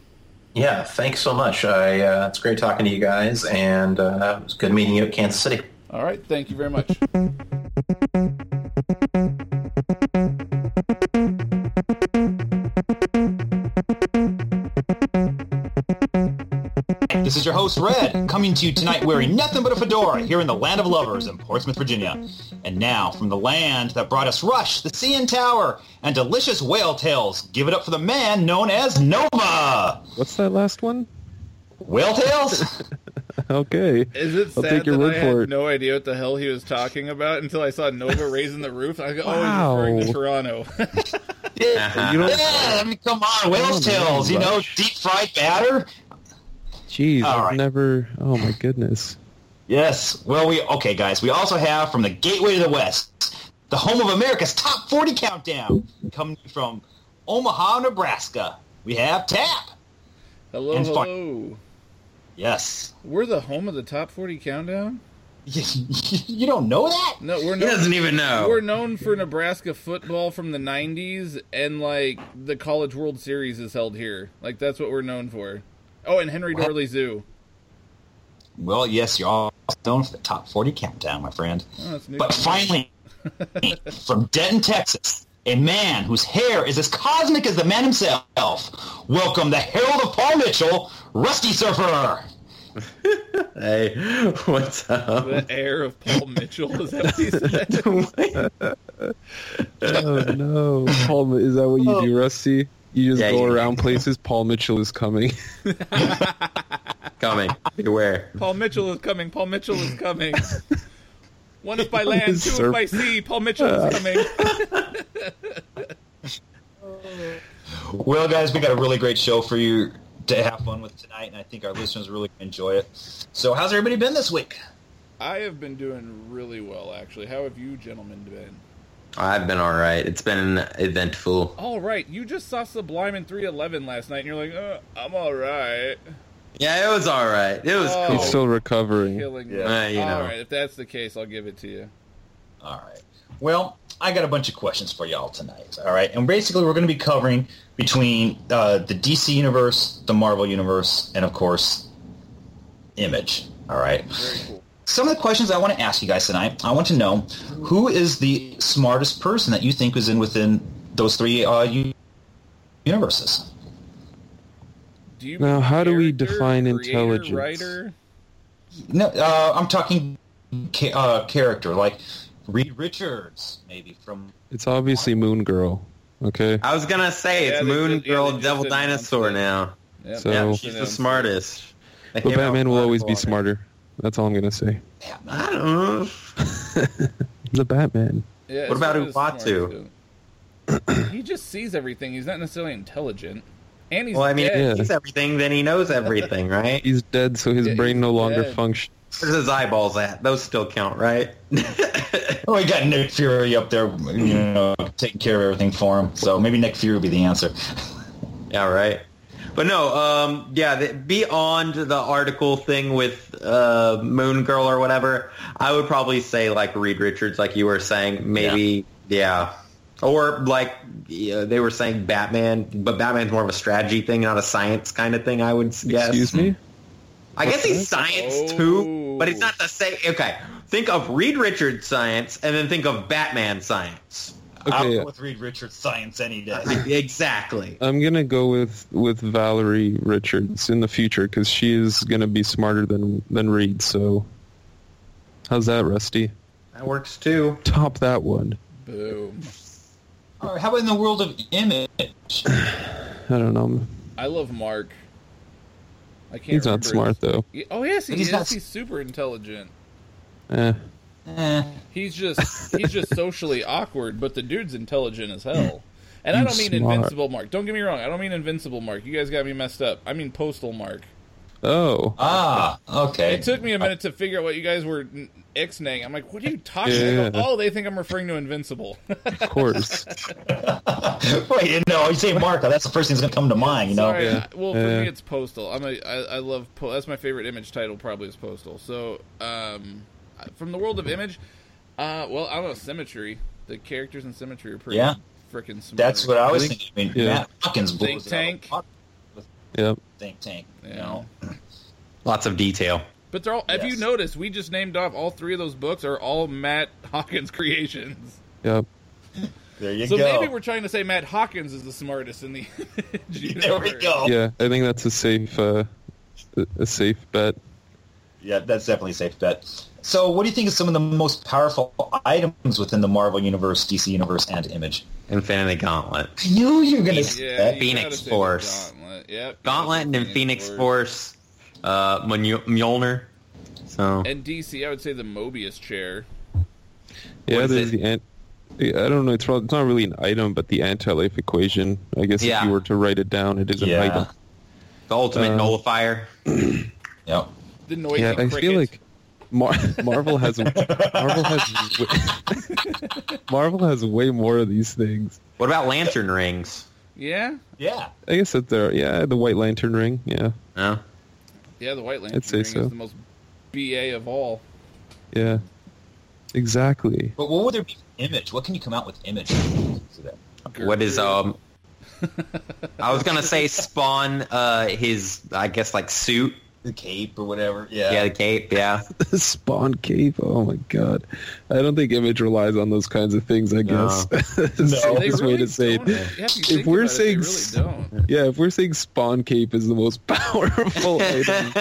Yeah, thanks so much. I uh, it's great talking to you guys, and uh, it was good meeting you at Kansas City. All right, thank you very much. This is your host, Red, coming to you tonight wearing nothing but a fedora here in the land of lovers in Portsmouth, Virginia. And now, from the land that brought us Rush, the CN Tower, and delicious whale tails, give it up for the man known as Nova! What's that last one? Whale tails? Okay. Is it I'll sad take your that word I for had it. no idea what the hell he was talking about until I saw Nova raising the roof? I go, Wow. oh, he's referring to Toronto. yeah, You don't- yeah, I mean, come on, whale tails, you know, deep fried batter? Jeez, All I've right. never. Oh my goodness. Yes. Well, we okay, guys. We also have from the Gateway to the West, the home of America's top 40 countdown, coming from Omaha, Nebraska. We have Tap. hello, And fun- hello. Yes. We're the home of the top 40 countdown? you don't know that? No, we're He doesn't even know. We're known for Nebraska football from the 90s, and like the College World Series is held here. Like that's what we're known for. Oh, and Henry What? Doorly Zoo. Well, yes, you're all known for the top 40 countdown, my friend. Oh. But finally, from Denton, Texas, a man whose hair is as cosmic as the man himself. Welcome the Herald of Paul Mitchell, Rusty Surfer. Hey, what's up? the air of Paul Mitchell is that what he said? Oh no, Paul. Is that what you do, oh. Rusty? You just Yeah, go you- around places. Paul Mitchell is coming. Coming. Beware. Paul Mitchell is coming. Paul Mitchell is coming. One is by land, two is Surf- by sea. Paul Mitchell is uh. coming. Well, guys, we got a really great show for you to have fun with tonight, and I think our listeners really enjoy it. So, how's everybody been this week? I have been doing really well, actually. How have you gentlemen been? I've been all right. It's been eventful. All right, you just saw Sublime in 311 last night, and you're like, uh, I'm all right. Yeah, it was all right. It was Oh. cool. He's still recovering. Killing me. Yeah, you know. All right, if that's the case, I'll give it to you. All right. Well, I got a bunch of questions for y'all tonight. All right, and basically, we're going to be covering between uh, the DC universe, the Marvel universe, and of course, Image. All right. Very cool. Some of the questions I want to ask you guys tonight, I want to know who is the smartest person that you think is in within those three uh, u- universes. Do you Now, how do we define creator, intelligence? Writer? No, uh, I'm talking ca- uh, character, like Reed Richards, maybe from. It's obviously Moon Girl. Okay. I was gonna say it's Yeah, they Moon just- yeah, Girl, they Devil Dinosaur now. Yep. So- Yeah, she's the smartest. But Batman will always be article on smarter. That's all I'm gonna say. it. I don't know. The Batman. Yeah, What about far Uatu? he just sees everything. He's not necessarily intelligent. And he's Well, I mean, dead. if Yeah. he sees everything, then he knows everything, right? He's dead, so his Yeah, brain he's no longer dead. functions. Where's his eyeballs at? Those still count, right? Oh, we got Nick Fury up there, you know, taking care of everything for him. So maybe Nick Fury would be the answer. Yeah, right. But no, um, yeah, the, beyond the article thing with uh, Moon Girl or whatever, I would probably say like Reed Richards, like you were saying, maybe, yeah. Or like yeah, they were saying Batman, but Batman's more of a strategy thing, not a science kind of thing. I would guess. Excuse me. I guess he's science too, but it's not the same. Okay, think of Reed Richards science, and then think of Batman science. I'll Okay. go with Reed Richards science any day. Exactly. I'm gonna go with with Valerie Richards in the future because she is gonna be smarter than than Reed. So, how's that, Rusty? That works too. Top that one. Boom. All right, how about in the world of image? I don't know. I love Mark. I can't He's not smart his- though. Oh yes, he He's is. not- He's super intelligent. Eh. Eh, He's just he's just socially awkward, but the dude's intelligent as hell. And I don't mean smart. invincible Mark. Don't get me wrong. I don't mean invincible Mark. You guys got me messed up. I mean postal Mark. Oh, Ah, okay. It took me a minute to figure out what you guys were n- ixnaying. I'm like, what are you talking Yeah, about? yeah. Oh, they think I'm referring to Invincible. of course. Wait, you know, you say Marco, that's the first thing that's gonna come to mind. You know, Sorry. Yeah. I- well, for Yeah. me, it's Postal. I'm a, I, I love. Po- that's my favorite image title. Probably is Postal. So, um, from the world of image, uh, well, I don't know. Symmetry. The characters in Symmetry are pretty Yeah. freaking smart. that's what I was thinking. I mean, yeah. Matt Hawkins blows Think it out tank. Yep. Think tank. You Yeah. know, Lots of detail. But they're all. If you Yes. notice, we just named off all three of those books are all Matt Hawkins creations. Yep. there you So go. maybe we're trying to say Matt Hawkins is the smartest in the there we go. Yeah, I think that's a safe, uh, a- a safe bet. Yeah, that's definitely a safe bet. So, what do you think is some of the most powerful items within the Marvel Universe, DC Universe, and Image? Infinity Gauntlet. I knew you were going to say that. Phoenix gotta say the Force. Gauntlet. Yep. Gauntlet and Phoenix Force. Uh, Mjolnir. So And DC, I would say the Mobius chair. Yeah, there's the ant. I don't know. It's, it's not really an item, but the anti-life equation. I guess Yeah. if you were to write it down, it is an Yeah. item. the ultimate Uh, nullifier. Yep. The noisy Yeah, I cricket. feel like Mar- Marvel has Marvel has way, Marvel has way more of these things. What about lantern rings? Yeah, Yeah. I guess that there. Yeah, the White Lantern ring. Yeah, No. yeah. The White Lantern I'd say ring so. is the most BA of all. yeah, exactly. But what would there be for Image? What can you come out with Image? What is um? I was gonna say Spawn. Uh, his I guess like suit. The cape or whatever. Yeah. Yeah, the cape. Yeah. the Spawn cape. Oh my god, I don't think Image relies on those kinds of things. I guess the No. safest way to say don't. it. Yeah, if If we're about it, saying really don't. Yeah, if we're saying Spawn cape is the most powerful item,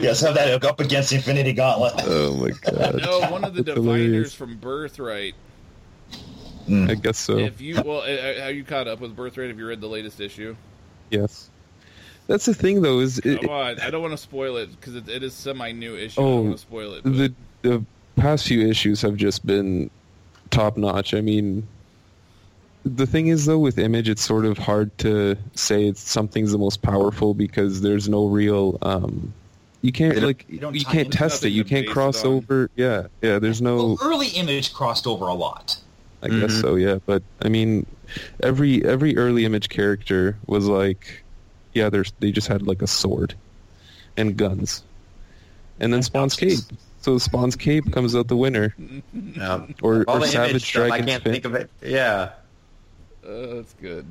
yes, have that hook up against Infinity Gauntlet. oh my god, No, one of the That's diviners hilarious. from Birthright. I guess so. If you well, uh, have you caught up with Birthright? Have you read the latest issue? Yes. That's the thing, though. Is it, Come on, I don't want to spoil it because it, it is semi new issue. I Oh, don't want to spoil it. But the the past few issues have just been top notch. I mean, the thing is, though, with Image, it's sort of hard to say it's something's the most powerful because there's no real. Um, you can't They like you you, don't tie can't test it. You can't cross over. Yeah, yeah. There's no. Well, early Image crossed over a lot. I guess Mhm. so, yeah. But I mean, every every early image character was like, yeah, there's they just had like a sword and guns, and then Spawn's cape. So Spawn's cape comes out the winner, No. or, or the Savage image stuff, I can't fin. think of it. Yeah. uh, that's good.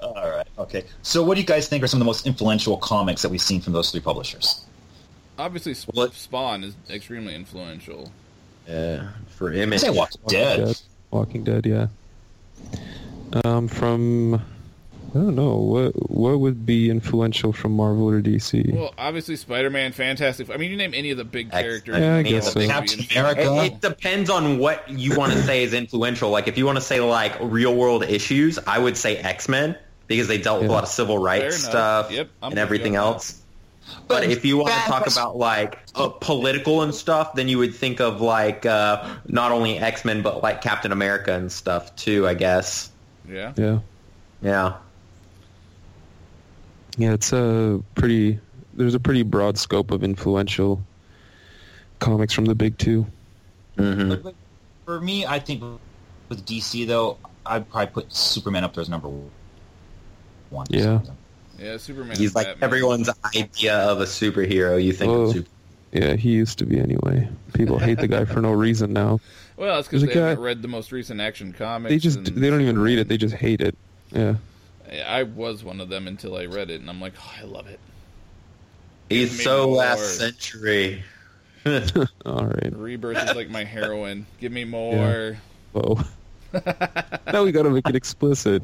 All right. Okay. So, what do you guys think are some of the most influential comics that we've seen from those three publishers? Obviously, Sp- What- Spawn is extremely influential. Yeah. For I image. say Walking Walking Dead. Dead. Walking Dead, yeah. Um, from I don't know what what would be influential from Marvel or DC. Well, obviously, Spider Man, Fantastic. I mean, you name any of the big characters. Yeah, I guess so. Captain. America. It, it depends on what you want to say is influential. Like if you want to say like real world issues, I would say X Men because they dealt with a lot of civil rights stuff Yep, and everything else. But if you want to talk about like uh, political and stuff, then you would think of like uh, not only X Men but like Captain America and stuff too. I guess. Yeah. yeah, Yeah. Yeah, it's a pretty. There's a pretty broad scope of influential comics from the big two. hmm But- but For me, I think with DC though, I'd probably put Superman up there as number one. Yeah. Yeah, Superman. He's like Batman. everyone's idea of a superhero. You think Whoa. of super- Yeah, he used to be anyway. People hate the guy for no reason now. Well, it's because There's they a haven't guy- read the most recent Action Comics. They just and they don't even read it. They just hate it. Yeah. I was one of them until I read it, and I'm like, oh, I love it. He's Give me so more. last century. All right. Rebirth is like my heroine. Give me more. Whoa. now we got to make it explicit.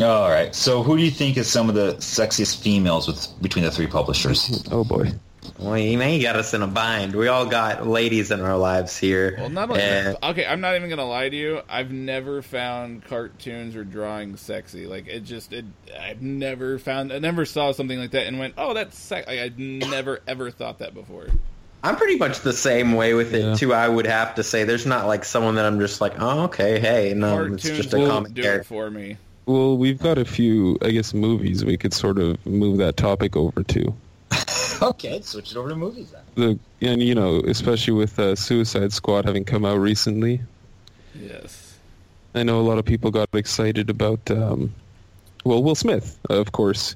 All right. So, who do you think is some of the sexiest females with between the three publishers? Oh boy. Well, you man, you got us in a bind. We all got ladies in our lives here. Well, not only And- okay. I'm not even gonna lie to you. I've never found cartoons or drawings sexy. Like it just, it. I've never found. I never saw something like that and went, "Oh, that's sex." Like, I'd never ever thought that before. I'm pretty much the same way with it Yeah. too. I would have to say, there's not like someone that I'm just like, oh, okay, hey, no, um, Cartoons it's just a won't comic do it character. for me. Well, we've got a few, I guess, movies we could sort of move that topic over to. Okay, switch it over to movies then. The and you know, especially with uh, Suicide Squad having come out recently, Yes. I know a lot of people got excited about, um, well, Will Smith, of course,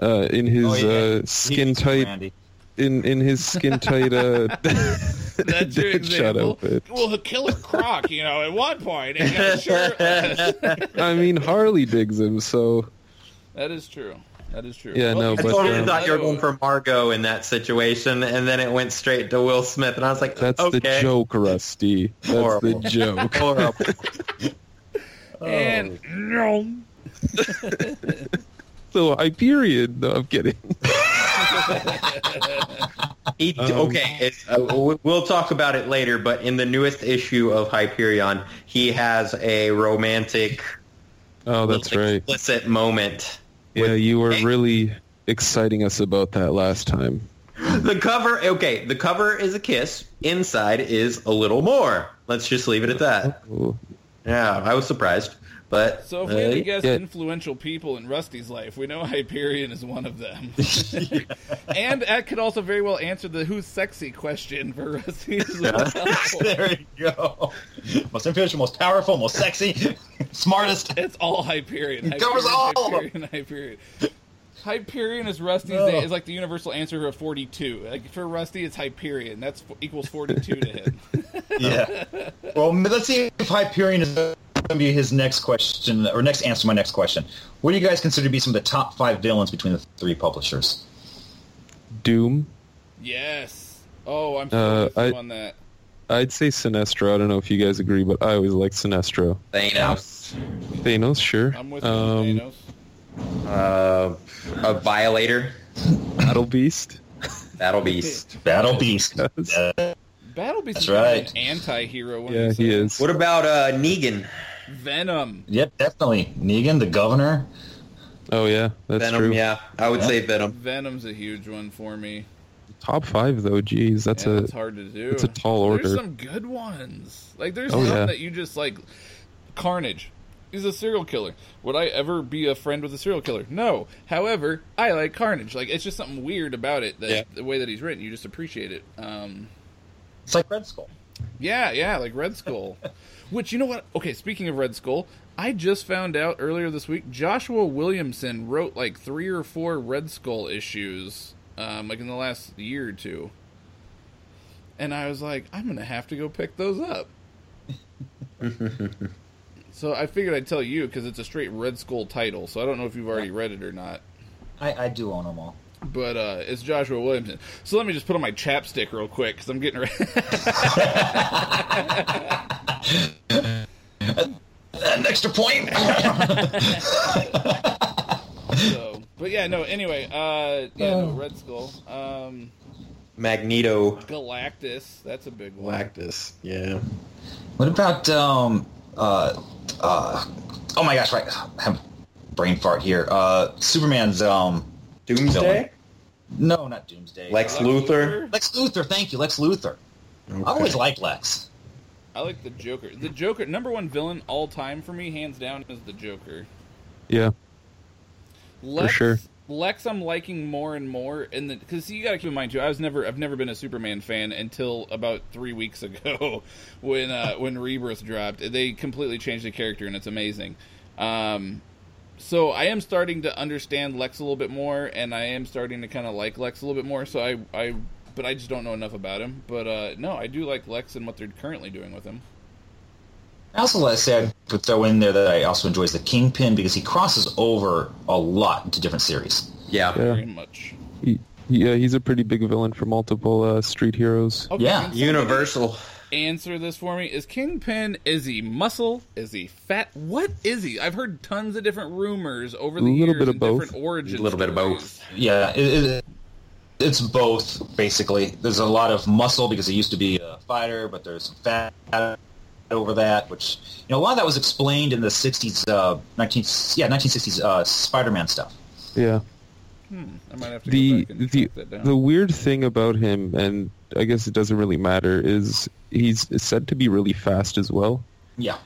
uh, in his Oh, yeah. uh, skin tight, in in his skin tight uh, That's your Deadshot example. outfit. Well, Killer Croc, you know, at one point, he got. I mean, Harley digs him, so that is true. That is true. Yeah, no, I but, totally um, thought you were going for Margot in that situation, and then it went straight to Will Smith, and I was like, that's okay. the joke, Rusty. That's Horrible. the joke. Horrible. And no. So Hyperion. No, I'm kidding. He, Um, okay, it's, uh, we- we'll talk about it later, but in the newest issue of Hyperion, he has a romantic, Oh, that's right. explicit moment. Yeah, you were really exciting us about that last time. The cover, okay, the cover is a kiss. Inside is a little more. Let's just leave it at that. Cool. Yeah, I was surprised, but So if we had to uh, guess influential people in Rusty's life, we know Hyperion is one of them. and that could also very well answer the who's sexy question for Rusty as well. there you go. Most influential, most powerful, most sexy, smartest. It's all Hyperion. It covers all. Hyperion, Hyperion. Hyperion is Rusty's day is like the universal answer for 42. Like for Rusty, it's Hyperion. That's equals 42 to him. Yeah. Well, let's see if Hyperion is going to be his next question, or next answer to my next question. What do you guys consider to be some of the top five villains between the three publishers? Doom. yes. Oh, I'm so Uh, I- on that. I'd say Sinestro. I don't know if you guys agree, but I always like Sinestro. Thanos, Thanos, sure. I'm with you, um, Thanos. uh, a Violator, Battle Beast. Battle Beast. Battle Beast. Battle Beast That's is right. an anti-hero. Yeah, he is. What about uh, Negan? Venom. yep, definitely. Negan, the governor. Oh yeah, that's Venom, true. yeah, I would Yeah. say Venom. Venom's a huge one for me. Top five though. Geez, that's yeah, a it's hard to do. that's a tall order. There's some good ones. Like there's Oh, some yeah. that you just like. Carnage. He's a serial killer. Would I ever be a friend with a serial killer? No. However, I like Carnage. Like it's just something weird about it. That Yeah. the way that he's written, you just appreciate it. Um, It's like Red Skull. yeah, yeah, like Red Skull. Which you know what? Okay, speaking of Red Skull, I just found out earlier this week Joshua Williamson wrote like three or four Red Skull issues, um, like in the last year or two. And I was like, I'm gonna have to go pick those up. so I figured I'd tell you because it's a straight Red Skull title. So I don't know if you've already read it or not. I, I do own them all. But uh, it's Joshua Williamson. So let me just put on my chapstick real quick because I'm getting ready. An extra point. so, but yeah, no. Anyway, uh, yeah, no. Red Skull, um, Magneto, Galactus. That's a big one. Galactus, yeah. what about um uh uh oh my gosh right I have brain fart here uh Superman's um Doomsday, Villain. no not Doomsday Lex Uh, Luthor. Lex Luthor thank you Lex Luthor I always liked Lex I like the Joker. The Joker, number one villain all time for me, hands down, is the Joker. Yeah, Lex, sure. Lex, I'm liking more and more, and because you got to keep in mind too, I was never, I've never been a Superman fan until about three weeks ago, when uh, when Rebirth dropped. They completely changed the character, and it's amazing. Um, so I am starting to understand Lex a little bit more, and I am starting to kind of like Lex a little bit more. So I, I, but I just don't know enough about him. But uh, no, I do like Lex and what they're currently doing with him. I also let's say I could throw in there that I also enjoys the Kingpin because he crosses over a lot into different series Yeah. Yeah. Very much. he, yeah, he's a pretty big villain for multiple uh, street heroes. Okay, Yeah. can somebody Universal. Answer this for me. Is Kingpin is he muscle? Is he fat? What is he? I've heard tons of different rumors over the A little years bit of both. different origins. A little bit of both. yeah it, it, it's both basically there's a lot of muscle because he used to be a fighter but there's some fat over that which you know a lot of that was explained in the 60s uh 19 yeah 1960s uh Spider-Man stuff Yeah. I might have to the go back and the that down. the weird thing about him, and I guess it doesn't really matter, is he's said to be really fast as well. yeah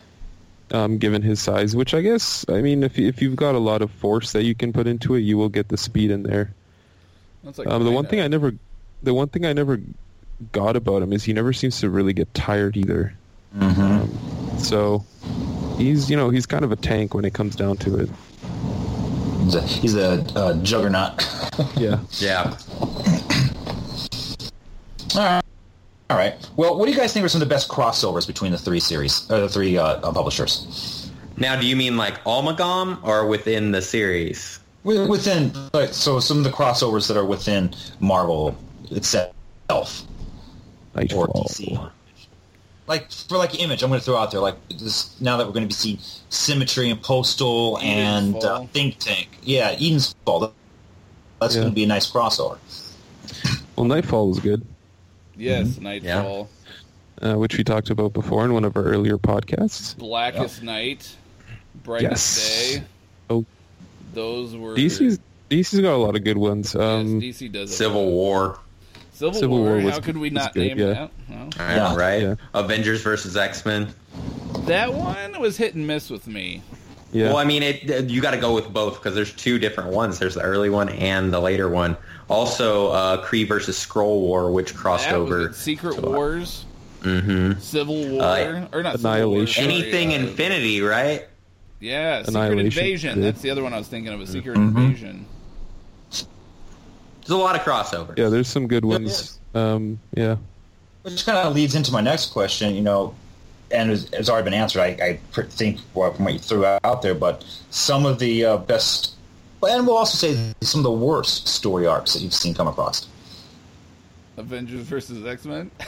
um, given his size. Which I guess, I mean, if if you've got a lot of force that you can put into it, you will get the speed in there. That's like Um, the one thing I never, the one thing I never got about him is he never seems to really get tired either. Um, so he's you know he's kind of a tank when it comes down to it. He's a, he's a uh, juggernaut. Yeah. Yeah. All right. All right. Well, what do you guys think are some of the best crossovers between the three series or the three uh, uh, publishers Now, do you mean like Amalgam or within the series? Within? Like, so some of the crossovers that are within Marvel itself or DC. Like for like Image, I'm going to throw out there like this. Now that we're going to be seeing Symmetry and Postal and uh, Think Tank, yeah, Eden's Fall. That's Yeah. going to be a nice crossover. Well, Nightfall was good, Yes, Nightfall, uh, which we talked about before in one of our earlier podcasts. Blackest Night, Brightest Yes. Day. Oh. Those were DC's DC's got a lot of good ones. Um, yes, DC does. Civil lot. War. Civil, Civil War. War was- How could we not good, name yeah. that? No. All right, Yeah. right? Yeah. Avengers versus X Men. That one was hit and miss with me. Yeah, Well, I mean, it, you got to go with both because there's two different ones. There's the early one and the later one. Also, uh, Kree versus Skrull War, which crossed That over. it. Secret Wars, Mm-hmm. Civil War, Uh, or not Civil War, Annihilation. Anything uh, Infinity, right? Yeah, Secret Invasion. yeah. That's the other one I was thinking of. A Secret Mhm. Invasion. There's a lot of crossovers. yeah. There's some good ones. Um, yeah, Which kind of leads into my next question, you know, and it's, it's already been answered. I, I think what from what you threw out there, but some of the uh, best, and we'll also say some of the worst story arcs that you've seen come across. Avengers versus X Men.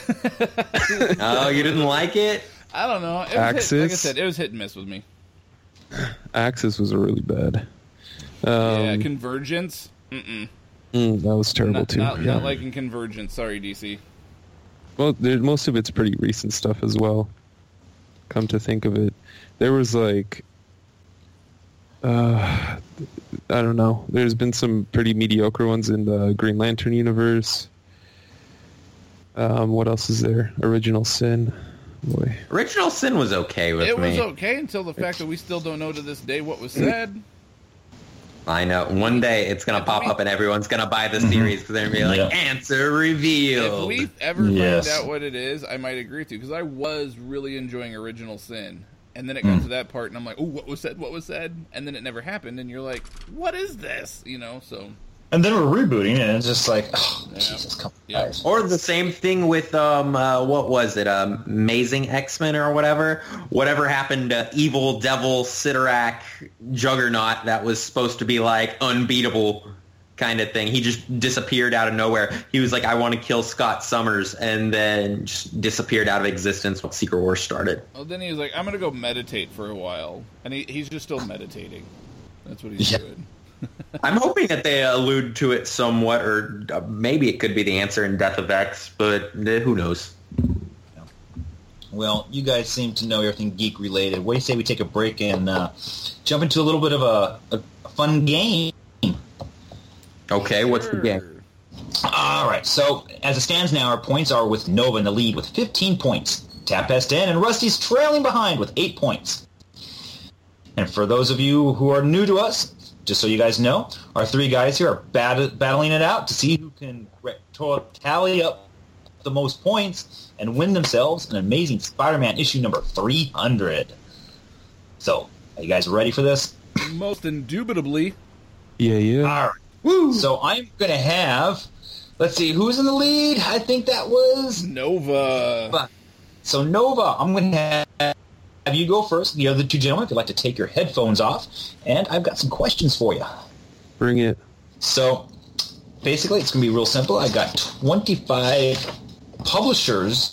Oh, you didn't like it? I don't know. It was hit, like I said, it was hit and miss with me. Axis was really bad. Um, yeah, Convergence. Mm-mm. mm, that was terrible Not, too. not, yeah. not liking Convergence. Sorry, DC. Well, most of it's pretty recent stuff as well. Come to think of it, there was like, uh, I don't know. There's been some pretty mediocre ones in the Green Lantern universe. Um, what else is there? Original Sin. Boy, Original Sin was okay with It me. It was okay until the fact that we still don't know to this day what was said. I know. One day it's gonna pop up and everyone's gonna buy the mm-hmm. series because they're gonna be like, Yeah. "Answer revealed." If revealed." we ever Yes. find out what it is, I might agree with you because I was really enjoying Original Sin, and then it got mm. to that part, and I'm like, "Oh, what was said? What was said?" And then it never happened, and you're like, "What is this?" You know? So And then we're rebooting, and it's just like, oh, Yeah. Jesus, come on, Yeah. Or the same thing with um, uh, what was it? Um, Amazing X Men or whatever. Whatever happened to Evil Devil Cyttorak Juggernaut that was supposed to be like unbeatable kind of thing. He just disappeared out of nowhere. He was like, "I want to kill Scott Summers," and then just disappeared out of existence when Secret Wars started. well, then he was like, "I'm gonna go meditate for a while," and he, he's just still meditating. That's what he's Yeah. doing. I'm hoping that they allude to it somewhat, or uh, maybe it could be the answer in Death of X, but uh, who knows? Well, you guys seem to know everything geek related. What do you say we take a break and uh, jump into a little bit of a, a, fun game? Okay, what's the game? All right. So as it stands now, our points are with Nova in the lead with 15 points. Tap past 10, and Rusty's trailing behind with 8 points. And for those of you who are new to us, just so you guys know, our three guys here are bat- battling it out to see who can re- to- tally up the most points and win themselves an amazing Spider-Man issue number 300. So, are you guys ready for this? Most indubitably, yeah, yeah. All right. Woo! So I'm going to have, let's see, who's in the lead? I think that was Nova. So Nova, I'm going to have have you go first. The other two gentlemen, if you'd like to take your headphones off, and I've got some questions for you. Bring it. So basically, it's going to be real simple. I've got 25 publishers,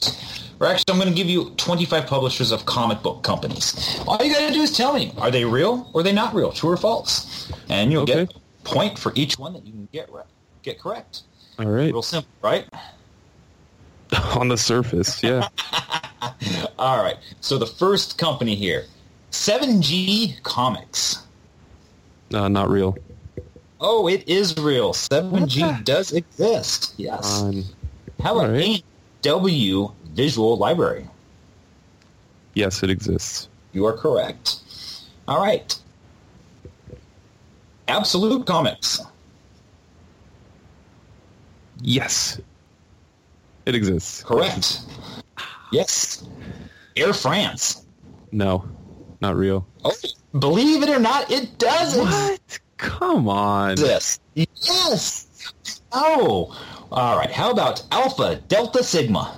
or actually, I'm going to give you 25 publishers of comic book companies. All you got to do is tell me, are they real or are they not real, true or false? And you'll get a point for each one that you can get right, get correct. All right. Real simple, right? On the surface, yeah. All right. So the first company here, 7G Comics. Uh, not real. Oh, it is real. 7G does exist. Yes. Um, How about right. AW Visual Library? yes, it exists. You are correct. All right. Absolute Comics. Yes. It exists. Correct. Yes. Air France. No, not real. Oh, believe it or not, it does What? Come on. exist. Yes. Oh. All right. How about Alpha Delta Sigma?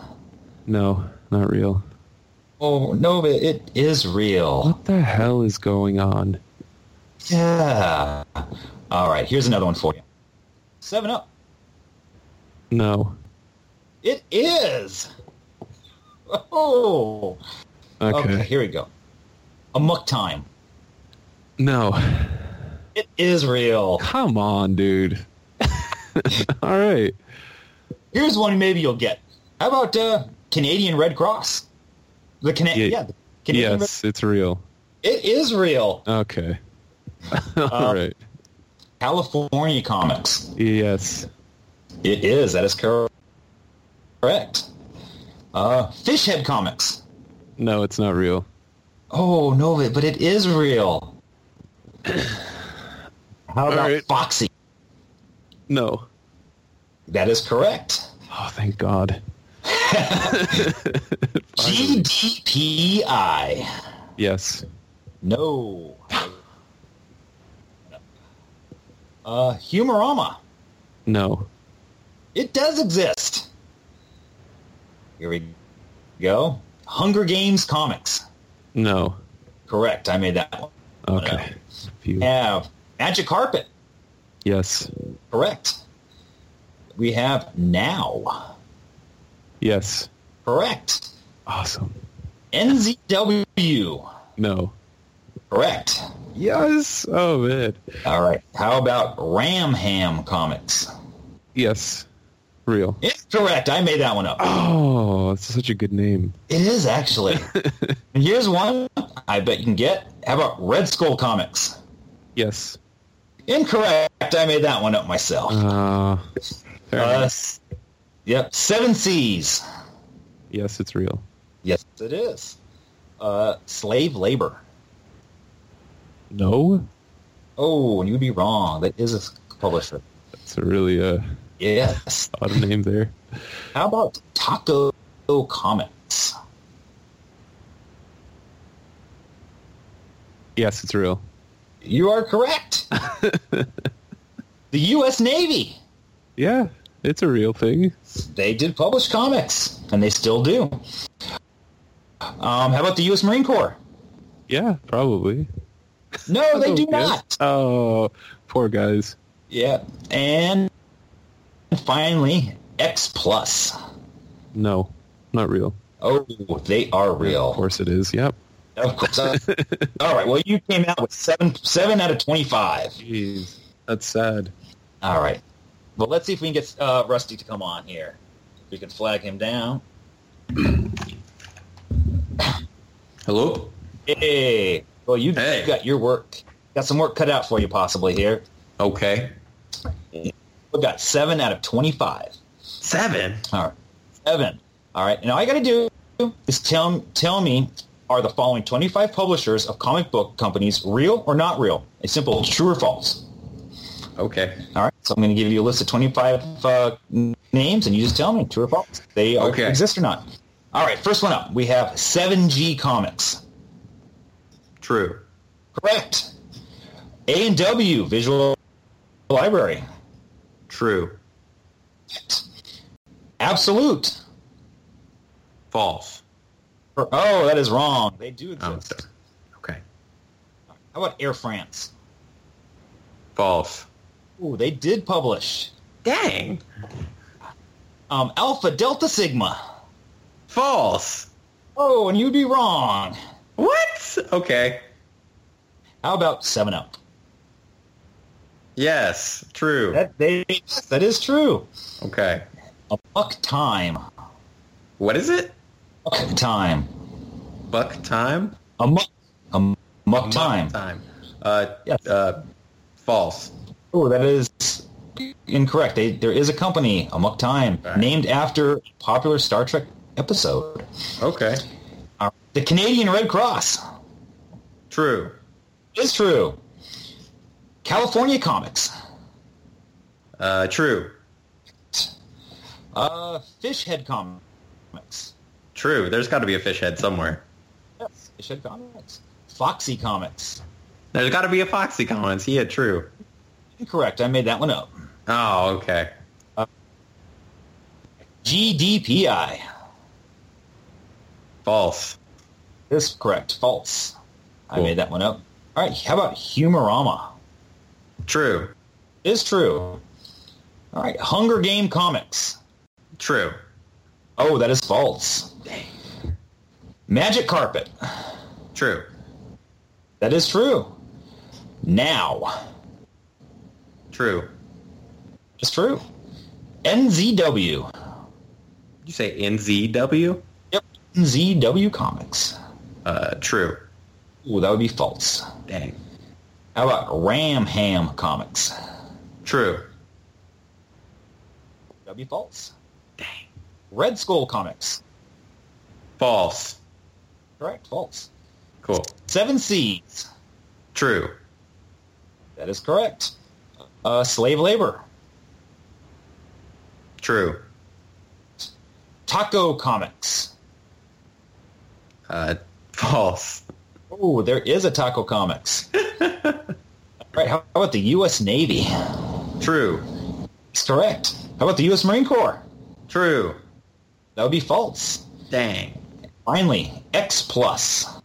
No, not real. Oh no, it, it is real. What the hell is going on? Yeah. All right. Here's another one for you. Seven Up. No. It is. Oh. Okay. Okay. Here we go. Amok Time. No. It is real. Come on, dude. All right. Here's one maybe you'll get. How about uh, Canadian Red Cross? The Cana- Yeah. yeah. the Canadian Yes, it's real. It is real. Okay. All right. California Comics. Yes. It is. That is cor- correct. Uh, Fishhead Comics. No, it's not real. Oh no, but it is real. How about right. Foxy? No. That is correct. Oh, thank God. GDPI. Yes. No. Uh, Humorama. No. It does exist. Here we go. Hunger Games Comics. No. Correct. I made that one. Okay. We have Magic Carpet. Yes. Correct. We have Now. Yes. Correct. Awesome. NZW. No. Correct. Yes. Oh man. All right. How about Ram Ham Comics? Yes. Real. Incorrect. I made that one up. Oh, that's such a good name. It is actually. here's one I bet you can get. How about Red Skull Comics? Yes. Incorrect. I made that one up myself. Uh, Uh, yep. Seven Seas. Yes, it's real. Yes, it is. Uh, slave labor. No. Oh, and you'd be wrong. That is a publisher. That's a really uh, Yes. odd name there. How about Taco Comics? Yes, it's real. You are correct. the U.S. Navy. Yeah, it's a real thing. They did publish comics, and they still do. Um, how about the U.S. Marine Corps? Yeah, probably. No, they do Okay. not. Oh, poor guys. Yeah, and finally, X Plus. No, not real. Oh, they are real. Of course it is. Yep. Of course. All right. Well, you came out with seven seven out of twenty-five. Jeez, that's sad. All right. Well, let's see if we can get uh, Rusty to come on here. We can flag him down. Hello? Hey. Well, you Hey. have got your work. Got some work cut out for you, possibly here. Okay. We've got seven out of twenty-five. Seven. All right. Seven. All right. And all I got to do is tell tell me are the following 25 publishers of comic book companies real or not real? A simple true or false. Okay. All right. So I'm going to give you a list of 25 uh, names, and you just tell me true or false. They Okay. exist or not. All right. First one up. We have 7G Comics. True. Correct. A and W Visual Library. True. Absolute. False. Oh, that is wrong. They do Oh, exist. okay. How about Air France? False. Ooh, they did publish. Dang. Um, Alpha Delta Sigma. False. Oh, and you'd be wrong. What? Okay. How about Seven Up? Yes. True. That they that is true. Okay. A Buck time. What is it? Buck time. Buck time? A muck. A muck time. Time. Uh, Yes. uh, false. Oh, that is incorrect. They, there is a company, Amok Time, Right. named after a popular Star Trek episode. Okay. Uh, the Canadian Red Cross. True. It's true. California Comics. Uh, true. Uh, Fishhead Comics. True. There's got to be a fish head somewhere. Yes, Fishhead Comics. Foxy Comics. There's got to be a Foxy Comics. Yeah, true. Incorrect. I made that one up. Oh, okay. GDPI. False. Is correct. False. I made that one up. All right. How about Humorama? True. Is true. All right. Hunger Game Comics. True. Oh, that is false. Magic Carpet. True. That is true. Now. True. Is true. NZW. Did you say NZW? Yep. NZW Comics. Uh, true. Ooh, that would be false. Dang. How about Ram Ham Comics? True. That'd be false. Dang. Red Skull Comics. False. Correct. False. Cool. Seven Seas. True. That is correct. Uh, slave labor. True. Taco Comics. Uh, false. Oh, there is a Taco Comics. All right. How about the U.S. Navy? True. It's correct. How about the U.S. Marine Corps? True. That would be false. Dang. Finally, X Plus.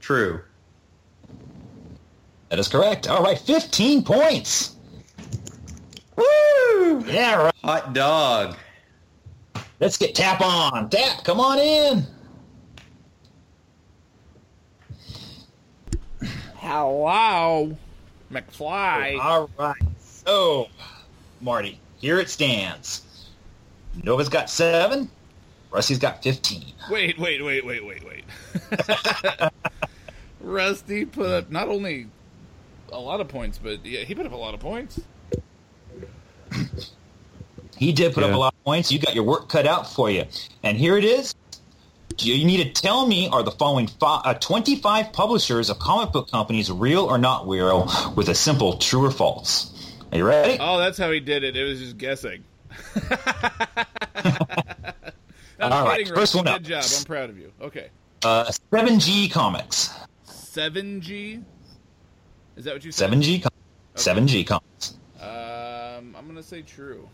True. That is correct. All right, 15 points. Woo! Yeah, right. Hot dog. Let's get tap on. Tap, come on in. Hello, McFly. All right. So, Marty, here it stands. Nova's got seven. Rusty's got 15. Wait, wait, wait, wait, wait, wait. Rusty put up not only a lot of points, but yeah, he put up a lot of points. He did put up a lot of points. You got your work cut out for you. And here it is. You need to tell me are the following fi- uh, 25 publishers of comic book companies real or not real with a simple true or false. Are you ready? Oh, that's how he did it. It was just guessing. All right, first one up. Good job. I'm proud of you. Okay. Uh, 7G Comics. 7G? Is that what you said? 7G Com- 7G Comics. Um, I'm going to say true.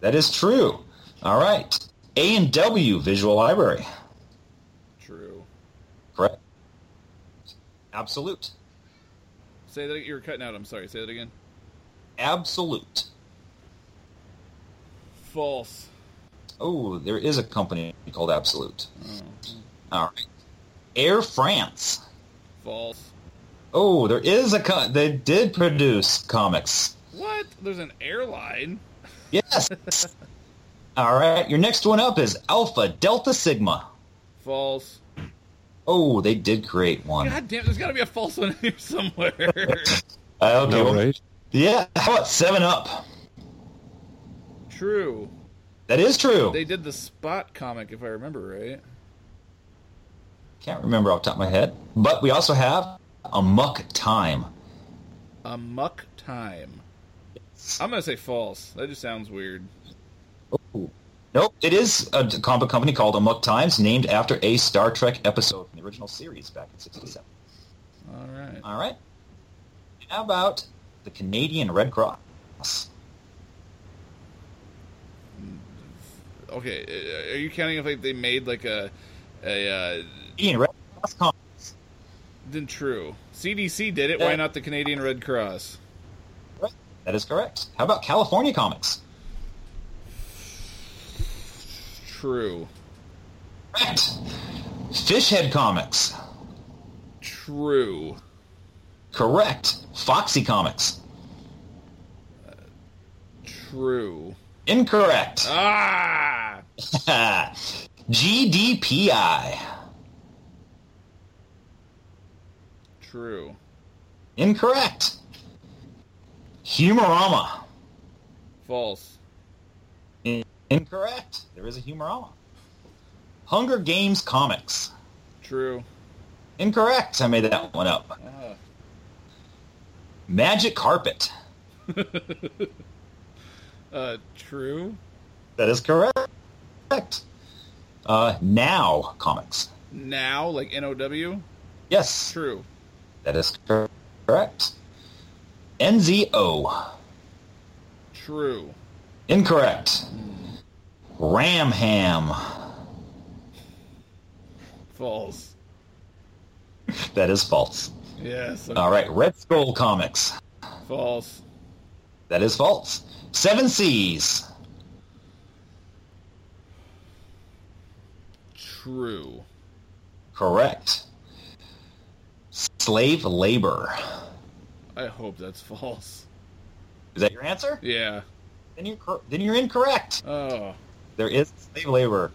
That is true. All right. A&W Visual Library. True. Correct. Absolute. Say that you were cutting out. I'm sorry. Say that again. Absolute. False. Oh, there is a company called Absolute. Mm-hmm. All right. Air France. False. Oh, there is a co- they did produce comics. What? There's an airline. Yes. All right. Your next one up is Alpha Delta Sigma. False. Oh, they did create one. God damn, there's got to be a false one here somewhere. Uh, okay. No, well, right? Yeah. How about Seven Up? true. That is true. They did the Spot comic, if I remember right. Can't remember off the top of my head. But we also have a Muck Time. A Muck Time. I'm going to say false. That just sounds weird. Nope, it is a comic company called Amok Times, named after a Star Trek episode from the original series back in '67. All right. All right. How about the Canadian Red Cross? Okay, uh, are you counting if like they made like a a uh, Canadian Red Cross Comics. then true. CDC did it. Why not the Canadian Red Cross? That is correct. How about California Comics? True. Correct. Fishhead Comics. True. Correct. Foxy Comics. True. Incorrect. Ah! GDPI. True. Incorrect. Humorama. False. In- Incorrect. There is a Humorama. Hunger Games Comics. True. Incorrect. I made that one up. Ah, Magic Carpet. Uh, true. That is correct. Uh, now Comics. Now, like N O W. Yes, True. that is correct. NZO. True. Incorrect. Ram Ham. False. That is false. Yes. All right, Red Skull Comics. False. That is false. Seven Seas. True. Correct. Slave Labor. I hope that's false. Is that your answer? Yeah. Then you're then you're incorrect. Oh, There is slave labor.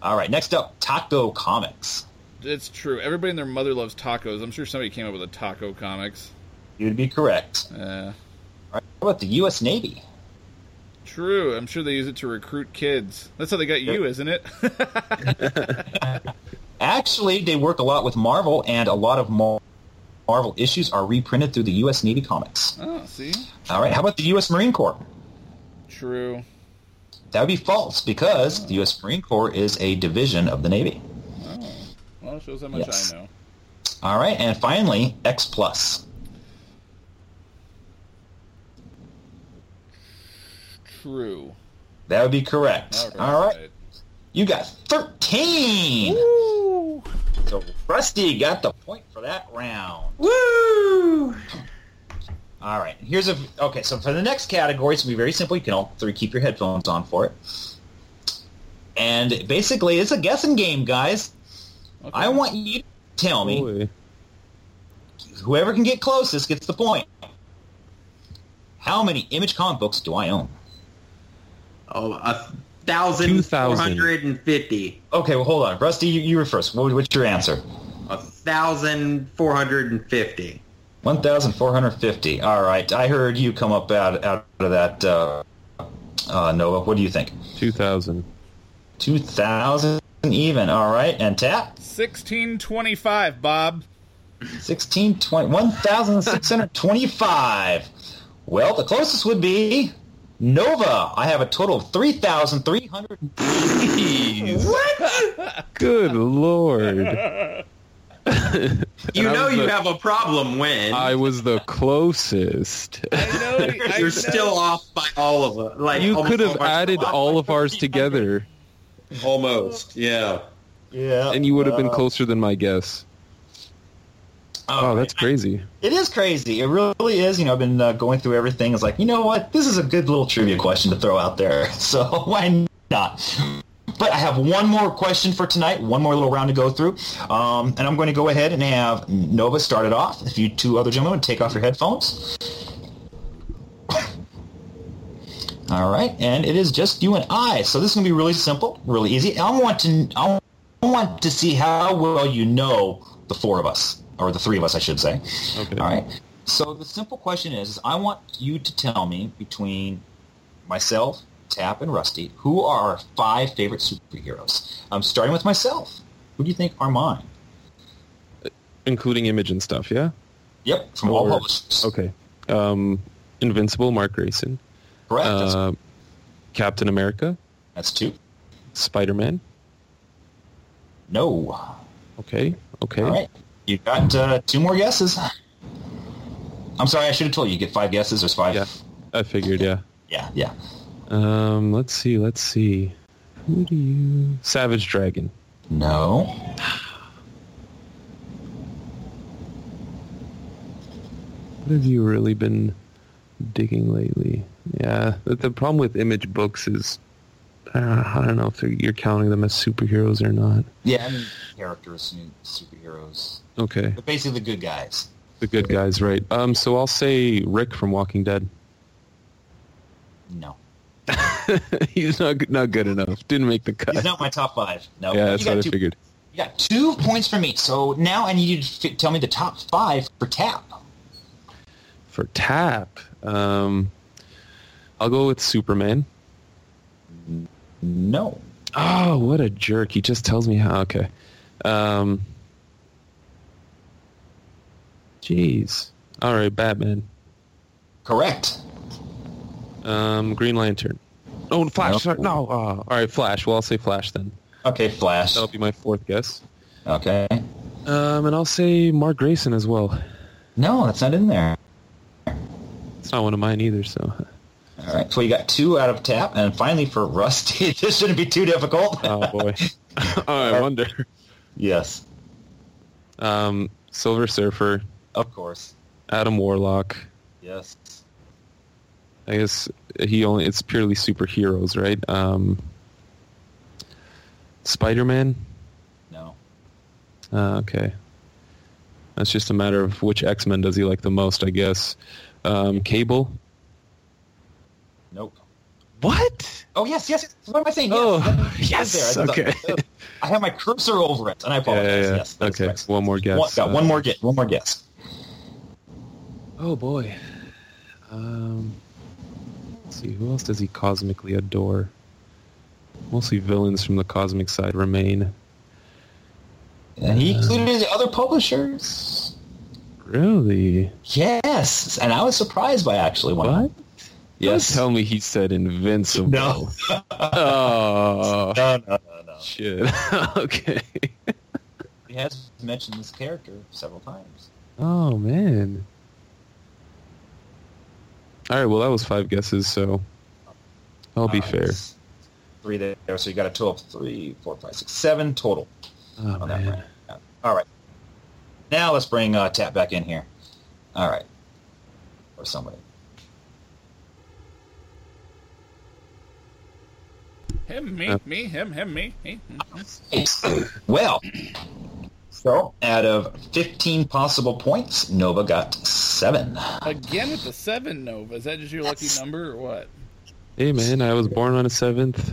All right, next up, Taco Comics. it's true. Everybody and their mother loves tacos. I'm sure somebody came up with a taco comics. You'd be correct. Uh, All right, how about the U.S. Navy? true. I'm sure they use it to recruit kids. That's how they got you, isn't it? Actually, they work a lot with Marvel, and a lot of Marvel issues are reprinted through the U.S. Navy Comics. oh, see. All right, how about the U.S. Marine Corps? True. That would be false because the U.S. Marine Corps is a division of the Navy. Oh, well, it shows how much Yes. I know. All right, and finally, X Plus. True. That would be correct. All right, you got 13. Woo. So Rusty got the point for that round. Woo! All right. Here's a okay. So for the next category, it's gonna be very simple. You can all three keep your headphones on for it. And basically, it's a guessing game, guys. Okay. I want you to tell me Boy. whoever can get closest gets the point. How many Image comic books do I own? Oh, a thousand four hundred and fifty. Okay, well, hold on, Rusty. You, you were first. What, what's your answer? A thousand four hundred and fifty. One thousand four hundred fifty. All right. I heard you come up out out of that. Uh, uh, Nova. What do you think? 2000. Two thousand even. All right. And tap. 1625, Bob. 16, 20, 1,625. Well, the closest would be Nova. I have a total of 3,300. what? Good lord. You know you the- have a problem when I was the closest. I know. I you're know. still off by all of it. Like You could have added all of ours together, Almost, yeah. Yeah. and you would have been closer than my guess. Oh, Wow, that's crazy. It is crazy. It really is. You know, I've been uh, going through everything. It's like, you know what? This is a good little trivia question to throw out there. So why not? But I have one more question for tonight. One more little round to go through, um, and I'm going to go ahead and have Nova start it off. If you two other gentlemen would take off your headphones. All right, and it is just you and I. So this is going to be really simple, really easy. I want to I want to see how well you know the four of us, or the three of us, I should say. Okay. All right. So the simple question is, is I want you to tell me between myself, Tap, and Rusty, who are our five favorite superheroes. I'm starting with myself. Who do you think are mine? Including image and stuff, yeah? Yep, from all Or- publishers. Okay. Um, Invincible, Mark Grayson. Correct. Uh, Captain America, that's two. Spider-Man. No. Okay. Okay. All right. You got uh, two more guesses. I'm sorry, I should have told you. You get five guesses. There's five. Yeah. I figured, yeah. Yeah, yeah. Um, let's see, let's see. Who do you... Savage Dragon. No. What have you really been digging lately? Yeah, the, problem with image books is uh, I don't know if you're counting them as superheroes or not. Yeah, I mean, characters, superheroes. Okay, But basically the good guys. the good guys, right? Um, so I'll say Rick from Walking Dead. No. He's not good- not good enough. Didn't make the cut. He's not my top five. No. yeah, You that's got what I two- figured. You got two points for me. So now I need you to tell me the top five for Tap. For Tap, um, I'll go with Superman. No. Oh, what a jerk! He just tells me how. Okay. Um. Jeez. All right, Batman. Correct. Um, Green Lantern. Oh, Flash. No. Sorry. No. Uh, all right, Flash. Well, I'll say Flash then. Okay, Flash. That'll be my fourth guess. Okay. Um, and I'll say Mark Grayson as well. No, that's not in there. It's not one of mine either. So, All right. So you got two out of tap, and finally for Rusty, this shouldn't be too difficult. oh boy. oh, I wonder. yes, Um, Silver Surfer, of course. Adam Warlock. Yes. I guess he only. It's purely superheroes, right? Um, Spider Man. No. Uh, okay. That's just a matter of which X Men does he like the most, I guess. Um, Cable. Nope. What? Oh yes, yes. yes. What am I saying? Yes. Oh, that- yes, there. okay. I have my cursor over it, and I Yeah, apologize. yeah, yeah. Yes. okay, correct. one more guess. One, got Uh, one more guess. One more guess. Oh boy. Um, let's see. Who else does he cosmically adore? Mostly villains from the cosmic side remain. And he uh, included other publishers. Really? Yes, and I was surprised by actually one. What? Yes. Don't tell me he said Invincible. No. oh no, no, no, no. shit. okay. He has mentioned this character several times. Oh man. All right. Well, that was five guesses, so I'll be Uh, fair. Three there, so you got a total of three, four, five, six, seven total Oh on that man. round. All right. Now let's bring uh, Tap back in here. All right. Or somebody. Him, me, Uh. me, him, him, me. me. well, so out of 15 possible points, Nova got seven. Again with the seven Nova. Is that just your lucky number or what? Hey man, I was born on a seventh.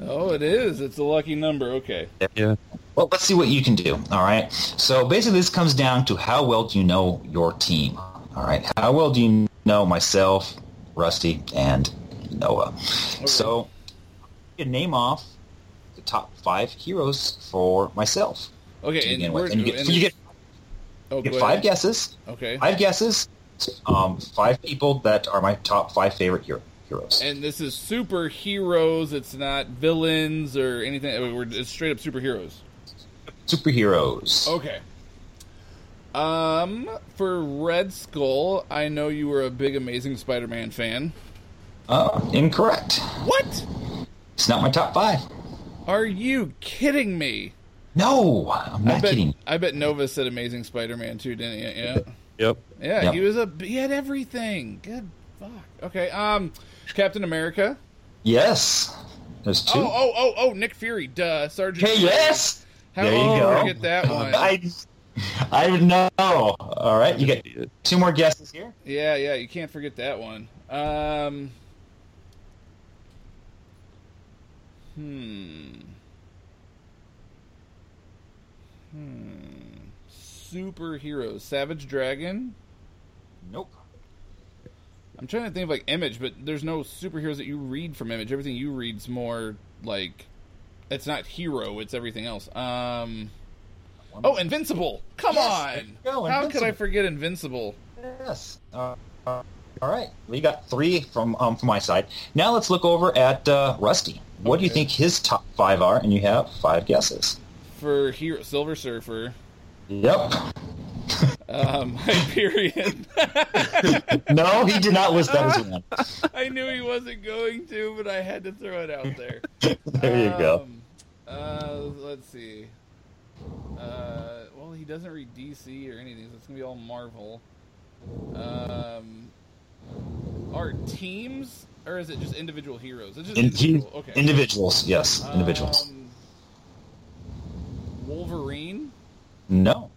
Oh, it is. It's a lucky number. Okay. Yeah. Well, let's see what you can do. All right. So basically, this comes down to how well do you know your team. All right. How well do you know myself, Rusty, and Noah? So, you can name off the top five heroes for myself Okay. to And, begin with, and you get, you get, oh, you get five ahead. guesses. Okay. Five guesses. Um, five people that are my top five favorite hero, heroes. And this is superheroes. It's not villains or anything. We're it's straight up superheroes. Superheroes. Okay. Um, for Red Skull, I know you were a big Amazing Spider-Man fan. Uh, incorrect. What? It's not my top five. Are you kidding me? No, I'm I not bet kidding. I bet Nova said Amazing Spider-Man too, didn't he? Yeah. Yep. Yeah, Yep. he was a he had everything. Good fuck. Okay. Um, Captain America. Yes. There's two. Oh, oh, oh, oh, Nick Fury. Duh, Sergeant. Okay, Fury. yes. How There you did go. forget that one? I, I know. All right, you get two more guesses here. Yeah, yeah, you can't forget that one. Um, hmm. Hmm. Superheroes. Savage Dragon. Nope. I'm trying to think of like Image, but there's no superheroes that you read from Image. Everything you read's more like it's not hero, it's everything else. Um Oh, Invincible. Come Yes, on. go, How could I forget Invincible? Yes. Uh, uh, all right. We got three from um, from my side. Now let's look over at uh, Rusty. What do you think his top five are? And you have five guesses. For Hero Silver Surfer, Yep. um Hyperion. no, he did not list that as one. I knew he wasn't going to, but I had to throw it out there. there you go. Um, Uh, let's see. Uh, well, he doesn't read DC or anything, so it's gonna be all Marvel. Um, are teams or is it just individual heroes? It's just In- individual. Okay. Individuals. Yes, individuals. Um, Wolverine, no.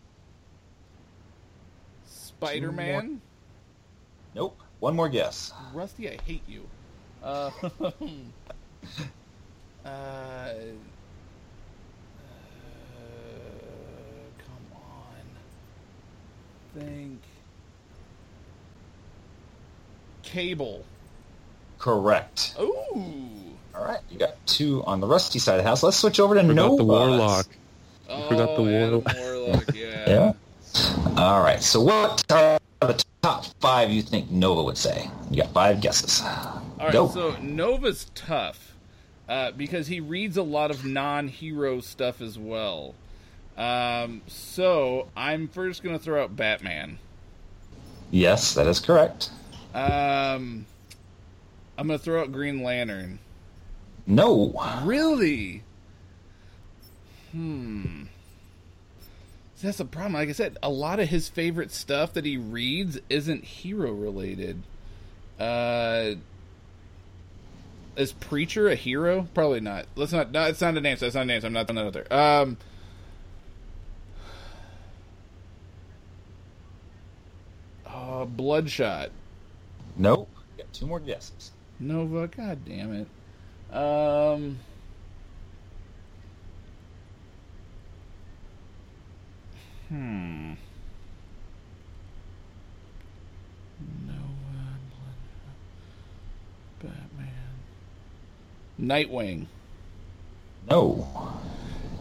Spider Man. Nope. One more guess. Rusty, I hate you. Uh, uh, uh, come on. Think. Cable. Correct. Ooh. All right, you got two on the Rusty side of the house. Let's switch over to Forgot Nova. the Warlock. Forgot the Oh, Adam Warlock. Warlock, yeah. Yeah. All right. So what are the top five you think Nova would say? You got five guesses. All right, Go. so Nova's tough uh, because he reads a lot of non-hero stuff as well. Um, so I'm first going to throw out Batman. Yes, that is correct. Um, I'm going to throw out Green Lantern. No. Really? Hmm. See, that's the problem. Like I said, a lot of his favorite stuff that he reads isn't hero related. Uh, is Preacher a hero? Probably not. Let's not. No, it's not an answer. It's not an answer. I'm not throwing that out there. Um. Uh, Bloodshot. Nope. Got two more guesses. Nova. God damn it. Um. Hmm. Nova. Batman. Nightwing. No.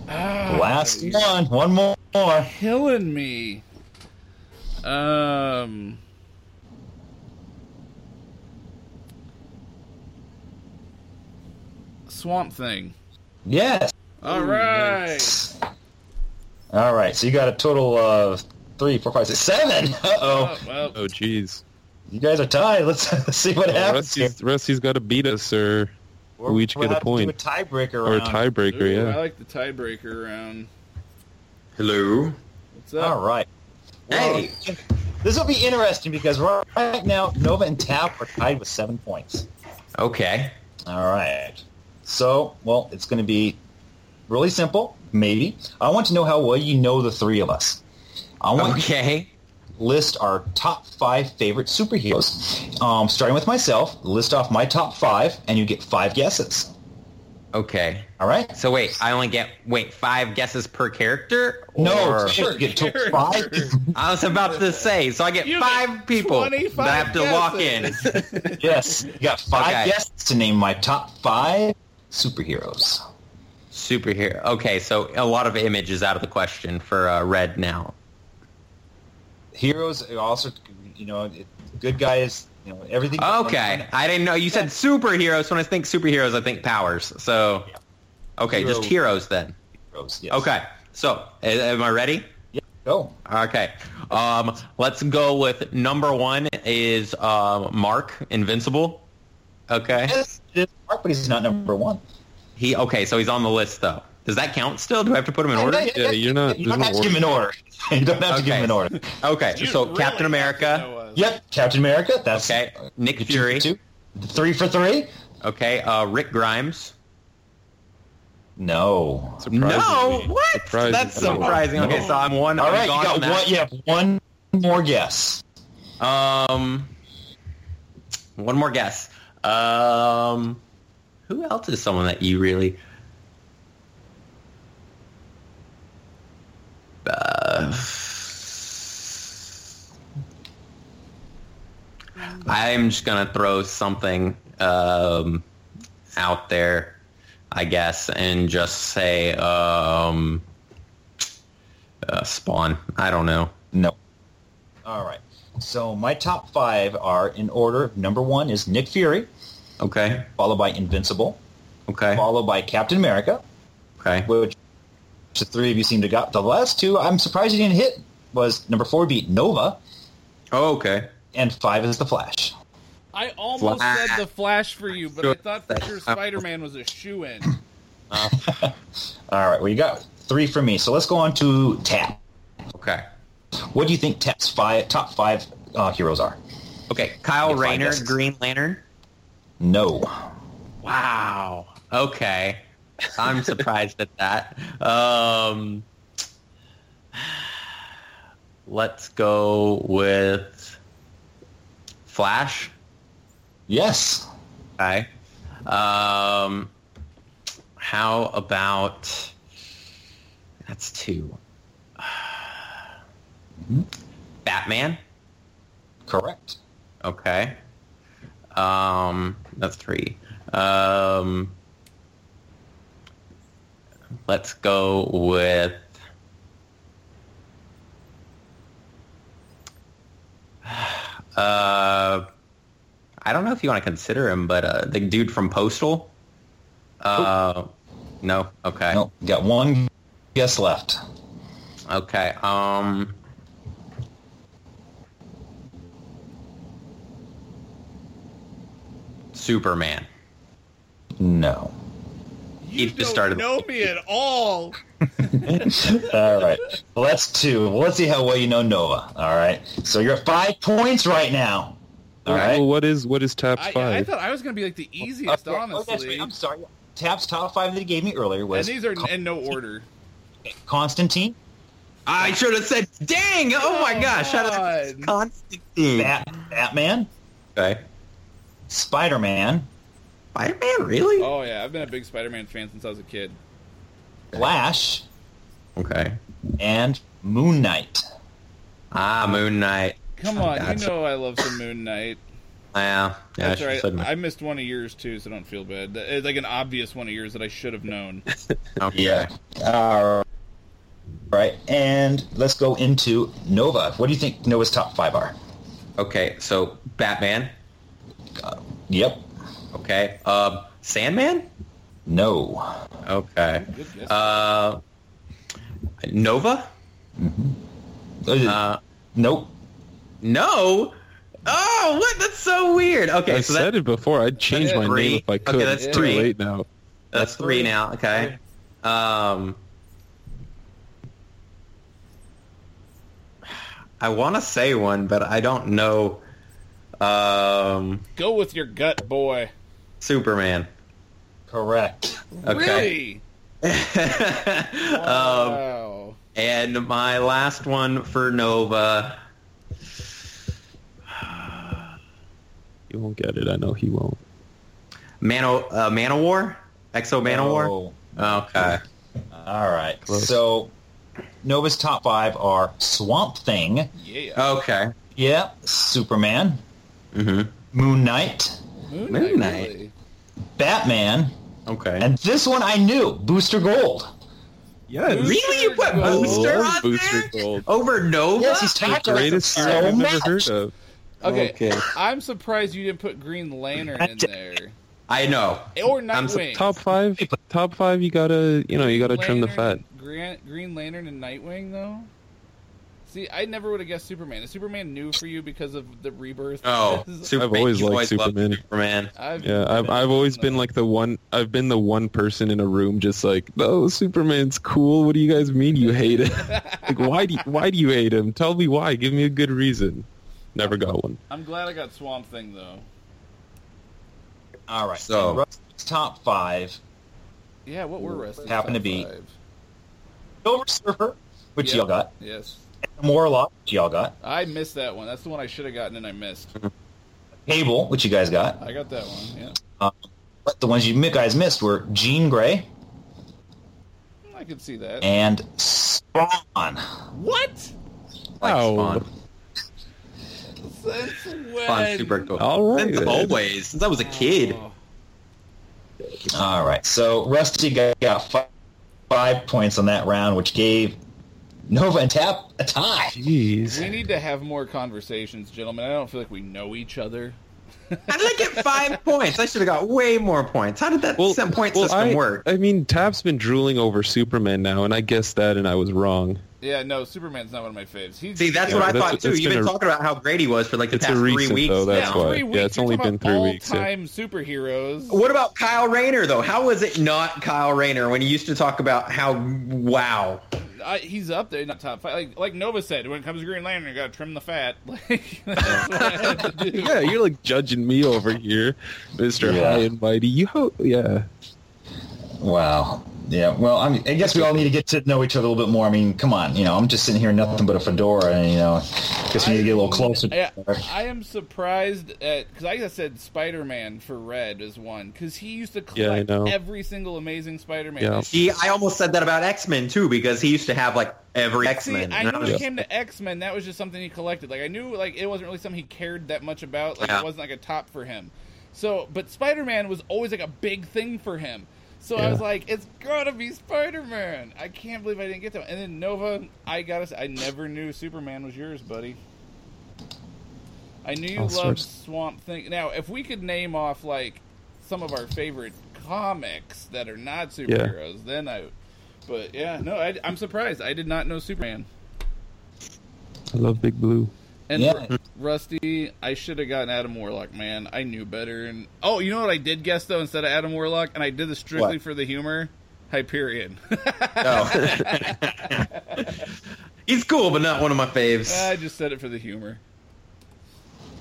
Ah, Last one. One more. Killing me. Um. Swamp Thing. Yes. All right. All right. So you got a total of three, four, five, six, seven. Uh oh. Oh, well, Oh, jeez. You guys are tied. Let's see what Oh, happens. here. Rusty's, Rusty's got to beat us, or We're- we each we'll get a have to do point. a tiebreaker or a tiebreaker. ooh, I like the tiebreaker round. Hello. What's up? All right. Well, Hey. This will be interesting because right right now Nova and Tap are tied with seven points. Okay. All right. So, well, it's going to be really simple, maybe. I want to know how well you know the three of us. I want you Okay. to list our top five favorite superheroes. Um, starting with myself, list off my top five, and you get five guesses. Okay. All right? So wait, I only get wait five guesses per character. No, Or- you get to character. five. I was about to say. So I get You five get people that I have to walk in. yes, you got five Okay. guesses to name my top five superheroes. Superhero. Okay, so a lot of image is out of the question for uh, Red now. Heroes also, you know, it- good guys. You know, everything. Okay, I didn't know you said superheroes. When I think superheroes, I think powers. So, okay, just heroes then. Heroes. Yes. Okay, so am I ready? Yeah. Go. Okay, um, let's go with number one is um, Mark Invincible. Okay, Yes, Mark, but he's not number one. He okay, so he's on the list though. Does that count still? Do I have to put him in order? Yeah, you're not- you don't no have to give him an order. You don't have to give him an order. Okay, You so really Captain America. Yep. Captain America. That's Okay, Nick Fury. for two. Three for three. Okay, uh, Rick Grimes. No. Surprisingly. No, what? Surprisingly. That's surprising. Okay, so I'm one. All I'm right, you got on one. You have one more guess. Um, one more guess. Um, who else is someone that you really? Uh, I'm just gonna throw something um, out there, I guess, and just say um, uh, Spawn. I don't know. No. All right. So my top five are in order. Number one is Nick Fury, Okay. followed by Invincible, Okay. followed by Captain America, Okay. which the three of you seem to got. The last two, I'm surprised you didn't hit. Was number four beat Nova, Oh, okay. and five is the Flash. I almost Flash. said the Flash for you, but I thought for sure Spider-Man was a shoe-in. All right, well you got three for me. So let's go on to Tap. Okay. What do you think Tap's five top five uh, heroes are? Okay. Kyle Rayner. Green Lantern. No. Wow. Okay. I'm surprised at that. Um, let's go with Flash. Yes. Okay. Um, how about that's two. Batman. Correct. Okay. Um, that's three. Um, let's go with. Uh, I don't know if you want to consider him, but uh, the dude from Postal. Uh, no. Okay. No, got one guess left. Okay. Um. Superman. No. You just don't started- know me at all. All right. Well, that's two. Well, let's see how well you know Nova. All right. So you're at five points right now. All right. Well, what is what is Tap's I, I thought I was going to be like the easiest, Okay. Oh, honestly. right. I'm sorry. Tap's top five that he gave me earlier was. and these are in no order. Constantine, I should have said, "Dang! Oh my gosh! Shout out God. Constantine." Bat, Batman, Okay. Spider-Man, Spider-Man, really? Oh yeah, I've been a big Spider-Man fan since I was a kid. Flash, Okay. and Moon Knight. Ah, Moon Knight. Come on, Gotcha. you know I love some Moon Knight. Yeah, yeah. I That's should right. I missed one of yours too, so don't feel bad. It's like an obvious one of yours that I should have known. Okay. All right. And let's go into Nova. What do you think Nova's top five are? Okay. So Batman. Yep. Okay. Uh, Sandman. No. Okay. Uh, Nova. Uh, Uh, nope. no. Oh, what? That's so weird. Okay, I so said that, it before. I'd change my three. name if I could. Okay, could. that's it's too three. late now. that's three now. Okay. Um, I want to say one, but I don't know. Um, Go with your gut, boy. Superman. Correct. Okay. Really? um, Wow. and my last one for Nova. He won't get it. I know he won't. Mano, uh, Manowar? X-O Manowar? No. Okay. All right. Close. So Nova's top five are Swamp Thing. Yeah. Okay. Yeah. Superman. Hmm Moon Knight. Moon Moon Knight, Knight. really? Batman. Okay. And this one I knew. Booster Gold. Yes. really? You put Gold. Booster on Booster there? Gold. Over Nova? Yes, he's The greatest hero so I've much. never heard of. Okay. Okay. I'm surprised you didn't put Green Lantern in there. I know. Or I'm so- Nightwing. Top five. Top five. You gotta. You know. You gotta trim the fat. Green, Green Lantern and Nightwing, though? See, I never would have guessed Superman. Is Superman new for you because of the rebirth? Oh, I've, always liked loved Superman. Superman. Yeah, I've I've always been like the one. I've been the one person in a room just like, no, Superman's cool. What do you guys mean you hate him? like, why do you, why do you hate him? Tell me why. Give me a good reason. Never got one. I'm glad I got Swamp Thing, though. All right. So- And Rusty's top five. Yeah, what were Rusty's Happened top to be- five? Silver Surfer, which Yep. y'all got. Yes. And Warlock, which y'all got. I missed that one. That's the one I should have gotten and I missed. Cable, which you guys got. I got that one, yeah. Um, but the ones you guys missed were Jean Grey I could see that. and Spawn. what? Like Ow. Spawn. Since when? Spawn super cool. All right, Since always. Since I was a kid. Oh. All right. So Rusty got, got five points on that round, which gave Nova and Tap a tie. Jeez. We need to have more conversations, gentlemen. I don't feel like we know each other. How did I get five points? I should have got way more points. How did that sem- point system I, work? I mean, Tap's been drooling over Superman now, and I guessed that, and I was wrong. Yeah, no, Superman's not one of my faves. He's, See, that's Yeah, what I that's- thought too. You've been been a- talking about how great he was for like the It's a past three weeks. though, that's now. why. Three Yeah, weeks. it's You're only been about three weeks, yeah. All-time superheroes. What about Kyle Rayner though? How was it not Kyle Rayner when he used to talk about how wow? I, he's up there, not top five. Like, like Nova said, when it comes to Green Lantern, you got to trim the fat. Like that's what I had to do. Yeah, you're like judging me over here, Mister Yeah. High and Mighty. You ho- yeah. Wow. Yeah. Well, I, mean, I guess we all need to get to know each other a little bit more. I mean, come on. You know, I'm just sitting here nothing but a fedora, and you know, I guess we need to get a little closer. I, I am surprised at because I said Spider Man for Red is one because he used to collect know. every single Amazing Spider Man. Yeah. See, I almost said that about X Men too because he used to have like every X See, Men. I knew when Yeah. it came to X Men, that was just something he collected. Like I knew, like it wasn't really something he cared that much about. Like Yeah. it wasn't like a top for him. So, but Spider Man was always like a big thing for him. So I was like, it's gotta be Spider Man. I can't believe I didn't get that. And then Nova, I gotta say, I never knew Superman was yours, buddy. I knew you All loved sorts. Swamp Thing. Now, if we could name off like some of our favorite comics that are not superheroes, then I. But yeah, no, I, I'm surprised. I did not know Superman. I love Big Blue. And Yeah. Rusty, I should have gotten Adam Warlock, man. I knew better. And oh, you know what I did guess though instead of Adam Warlock, and I did this strictly What? for the humor. Hyperion. Oh. He's cool, but not one of my faves. I just said it for the humor.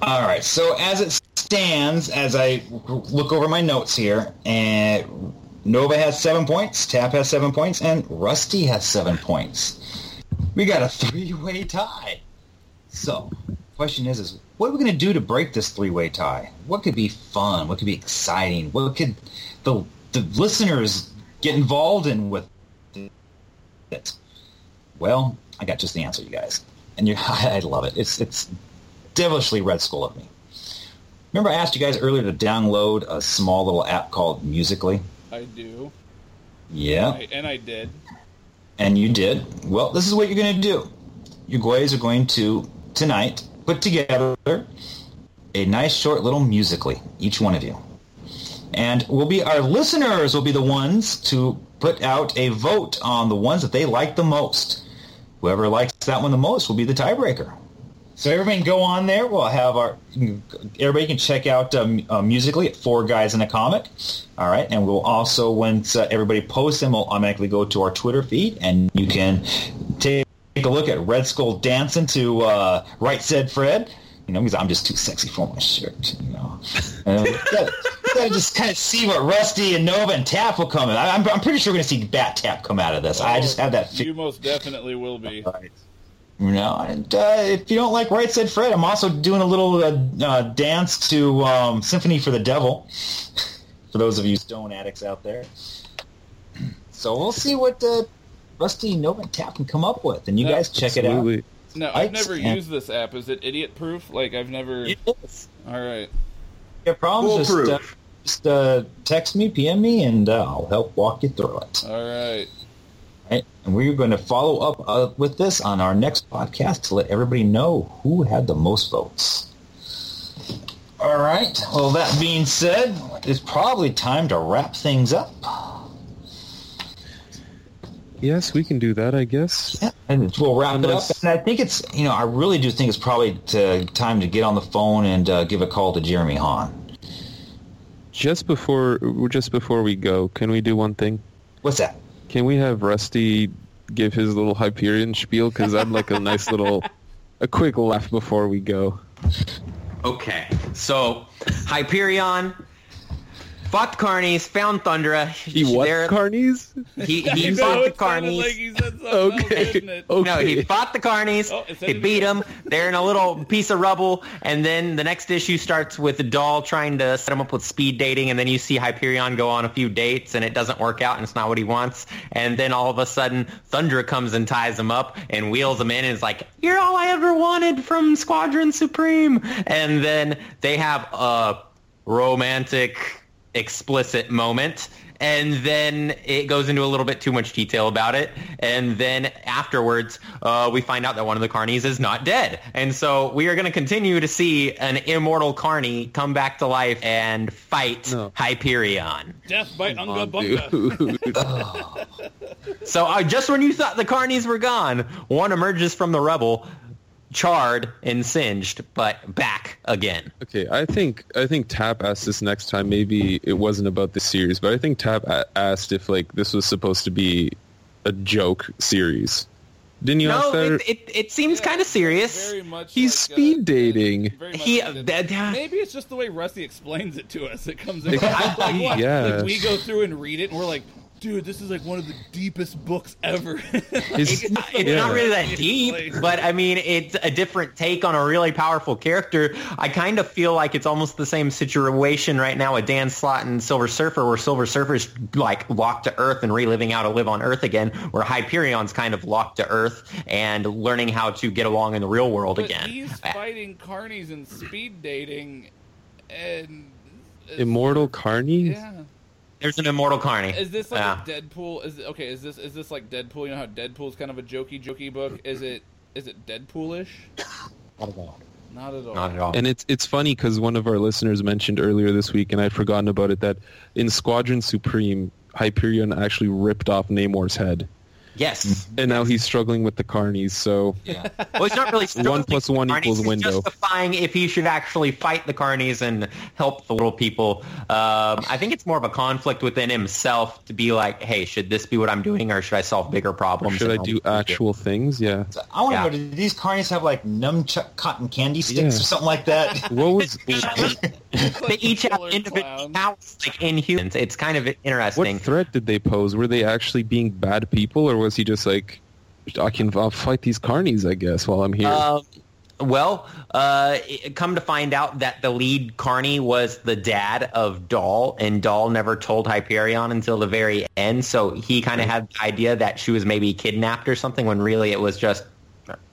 All right. So as it stands, as I look over my notes here, and Nova has seven points, Tap has seven points, and Rusty has seven points. We got a three-way tie. So, question is, is what are we going to do to break this three-way tie? What could be fun? What could be exciting? What could the the listeners get involved in with it? Well, I got just the answer, you guys, and you, I love it. It's it's devilishly Red Skull of me. Remember I asked you guys earlier to download a small little app called Musical.ly? I do. Yeah. I, and I did. And you did. Well, this is what you're going to do. You guys are going to, tonight, put together a nice short little Musical.ly, each one of you. And we'll be our listeners will be the ones to put out a vote on the ones that they like the most. Whoever likes that one the most will be the tiebreaker. So everybody can go on there. We'll have our everybody can check out um, uh, Musical.ly at Four Guys in a Comic. All right, and we'll also once uh, everybody posts them, we'll automatically go to our Twitter feed, and you can take a look at Red Skull dancing to uh, Right Said Fred. You know, because I'm just too sexy for my shirt. You know, and you gotta, you gotta just kind of see what Rusty and Nova and Tap will come in. I, I'm, I'm pretty sure we're gonna see Bat Tap come out of this. I just have that. You most definitely will be. You know, and uh, if you don't like Right Said Fred, I'm also doing a little uh, uh, dance to um, Symphony for the Devil. for those of you stone addicts out there. So we'll see what uh, Rusty Nova and Tap can come up with, and you Yeah, guys check it out. No, I've Lights never and- used this app. Is it idiot proof? Like I've never. Yes. All right. You have problems? Just, uh, just uh, text me, PM me, and uh, I'll help walk you through it. All right. Right? And we're going to follow up uh, with this on our next podcast to let everybody know who had the most votes. All right. Well, that being said, it's probably time to wrap things up. Yes, we can do that, I guess. Yeah, and we'll wrap Unless- it up. And I think it's, you know, I really do think it's probably to, time to get on the phone and uh, give a call to Jeremy Haun. Just before just before we go, can we do one thing? What's that? Can we have Rusty give his little Hyperion spiel? Because I'd like a nice little, a quick laugh before we go. Okay, so Hyperion fought the Carnies, found Thundra. He what, They're- Carnies? He, I he know, fought the it sounded Carnies. like he said something else, Okay. didn't it? okay. No, he fought the Carnies. Oh, he beat again. them. They're in a little piece of rubble, and then the next issue starts with the doll trying to set him up with speed dating, and then you see Hyperion go on a few dates, and it doesn't work out, and it's not what he wants. And then all of a sudden, Thundra comes and ties him up and wheels him in, and is like, "You're all I ever wanted from Squadron Supreme." And then they have a romantic, explicit moment. And then it goes into a little bit too much detail about it. And then afterwards, uh, we find out that one of the Carnies is not dead. And so we are going to continue to see an immortal Carney come back to life and fight No. Hyperion. Death by Unga Come Bunga. dude. So uh, just when you thought the Carnies were gone, one emerges from the rubble, charred and singed, but back again. Okay, I think I think Tap asked this next time. Maybe it wasn't about the series, but I think Tap a- asked if like this was supposed to be a joke series. Didn't you ask No, that? it, it, it seems kind of serious. Very much. He's like, uh, speed dating. He- like it. that- that- maybe it's just the way Rusty explains it to us. It comes in. Like. Yeah. Like we go through and read it, and we're like, dude, this is like one of the deepest books ever. His- It's, it's Yeah. not really that deep, but I mean, it's a different take on a really powerful character. I kind of feel like it's almost the same situation right now with Dan Slott and Silver Surfer, where Silver Surfer's like locked to Earth and reliving how to live on Earth again, where Hyperion's kind of locked to Earth and learning how to get along in the real world but again. he's uh, fighting carnies and speed dating, and Immortal Carney? Yeah. There's an immortal Carney. Is this like Yeah. a Deadpool? Is it, okay? Is this is this like Deadpool? You know how Deadpool's kind of a jokey, jokey book. Is it is it Deadpoolish? Not at all. Not at all. Not at all. And it's it's funny because one of our listeners mentioned earlier this week, and I'd forgotten about it, that in Squadron Supreme, Hyperion actually ripped off Namor's head, yes. and now he's struggling with the Carnies. So yeah. Well, he's not really struggling plus one Carnies. equals He's window. justifying if he should actually fight the Carnies and help the little people. Um, I think it's more of a conflict within himself to be like, hey, should this be what I'm doing, or should I solve bigger problems? should I do help people? actual things? Yeah. I want to Yeah. know, did these carnies have like nunchuck cotton candy sticks Yeah. or something like that? What was They each have individual clown. powers, like in humans. It's kind of interesting. what threat did they pose? Were they actually being bad people, or was he just like, I can I'll fight these Carnies, I guess, while I'm here? Um, well, uh, come to find out that the lead Carney was the dad of Doll, and Doll never told Hyperion until the very end. So he kind of had the idea that she was maybe kidnapped or something, when really it was just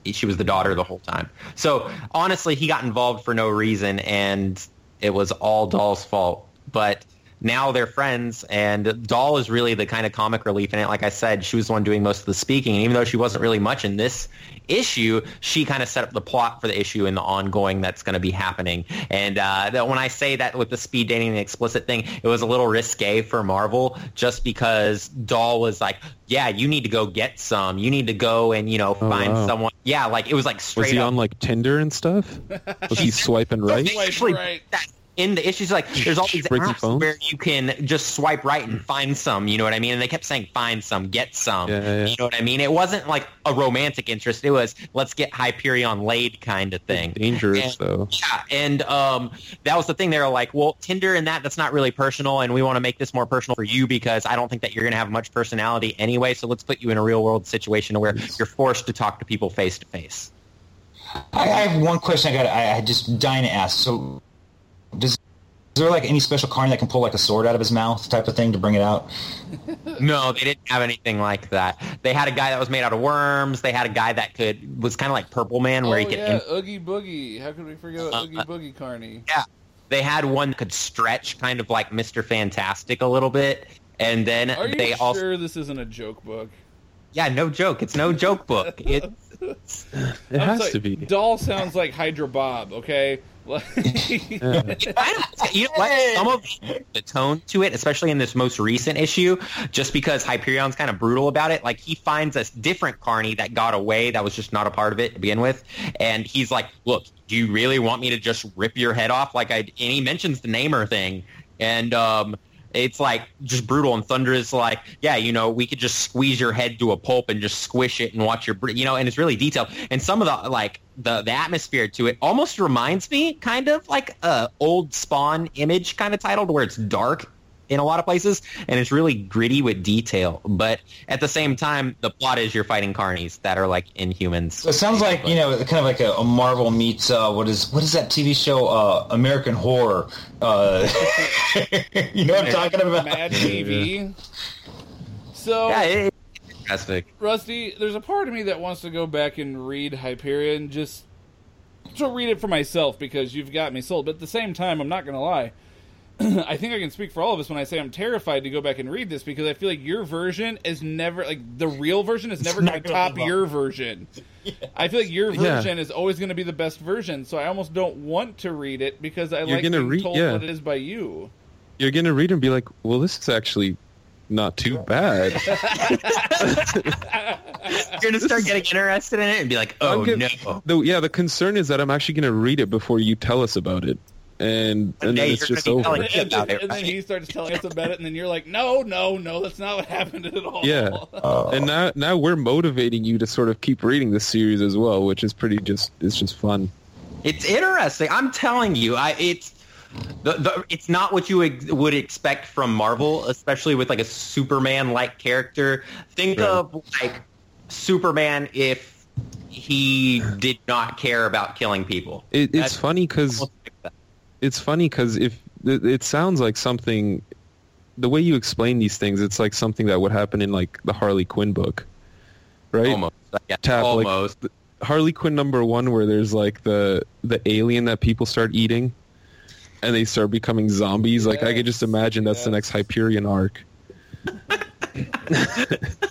she was the daughter the whole time. So honestly, he got involved for no reason, and it was all Doll's fault. But now they're friends, and Doll is really the kind of comic relief in it. Like I said, she was the one doing most of the speaking, and even though she wasn't really much in this issue, she kind of set up the plot for the issue and the ongoing that's going to be happening. And uh, when I say that with the speed dating and the explicit thing, it was a little risque for Marvel, just because Doll was like, "Yeah, you need to go get some. You need to go and you know find wow. someone." Yeah, like it was like was straight he up. on like Tinder and stuff? Was he swiping right? Swipe right. that in the issues like there's all these Breaking apps phones? where you can just swipe right and find some you know what i mean and they kept saying find some get some Yeah, yeah, yeah. you know what i mean it wasn't like a romantic interest it was let's get hyperion laid kind of thing Dangerous And- though. yeah, and um, that was the thing. They were like, "Well, Tinder and that, that's not really personal, and we want to make this more personal for you because I don't think that you're going to have much personality anyway. So let's put you in a real world situation where you're forced to talk to people face to face." I, I have one question. I got. I, I just dying to ask. So, does is there like any special carny that can pull like a sword out of his mouth, type of thing, to bring it out? No, they didn't have anything like that. They had a guy that was made out of worms. They had a guy that could was kind of like Purple Man, where oh, he could. yeah, Oogie Boogie. How could we forget Uh, Oogie Boogie Carney? Yeah. They had one that could stretch, kind of like Mister Fantastic a little bit, and then Are you they sure this isn't a joke book? Yeah, no joke. It's no joke book. It, It I'm has sorry, to be. Doll sounds like Hydra Bob. Okay. Like- you know what? Some of the tone to it, especially in this most recent issue, just because Hyperion's kind of brutal about it. Like he finds a different Carney that got away, that was just not a part of it to begin with, and he's like, "Look, do you really want me to just rip your head off?" Like I, and he mentions the Namor thing, and um, it's like just brutal. And Thundra is like, "Yeah, you know, we could just squeeze your head to a pulp and just squish it and watch your, you know." And it's really detailed. And some of the like the the atmosphere to it almost reminds me kind of like a old Spawn image kind of titled where it's dark in a lot of places and it's really gritty with detail. But at the same time, the plot is you're fighting carnies that are like inhumans. So it sounds like you know, kind of like a, a Marvel meets uh, what is what is that TV show? Uh, American Horror. Uh, you know what I'm talking about? Mad TV. So, Yeah, it, fantastic. Rusty, there's a part of me that wants to go back and read Hyperion just to read it for myself because you've got me sold. But at the same time, I'm not going to lie. I think I can speak for all of us when I say I'm terrified to go back and read this because I feel like your version is never like the real version is never going to gonna top your version. I feel like your Yeah. version is always going to be the best version, so I almost don't want to read it because I You're like being read- told yeah. what it is by you. You're gonna read it and be like, well, this is actually not too bad. You're gonna start getting interested in it and be like, oh gonna- no. The, yeah, the concern is that I'm actually gonna read it before you tell us about it, and and day then it's just over. telling And, about then, it, and then he starts telling us about it, and then you're like, "No, no, no, that's not what happened at all." Yeah. Uh, And now now we're motivating you to sort of keep reading the series as well, which is pretty just it's just fun. It's interesting. I'm telling you, I it's the, the it's not what you ex- would expect from Marvel, especially with like a Superman like character. Think Right. of like Superman if he did not care about killing people. It, it's That's- funny because it's funny because if it, it sounds like something, the way you explain these things, it's like something that would happen in like the Harley Quinn book, right? Almost. Yeah, Tap, like, almost. Harley Quinn number one, where there's like the the alien that people start eating, and they start becoming zombies. Like I could just imagine that's the next Hyperion arc.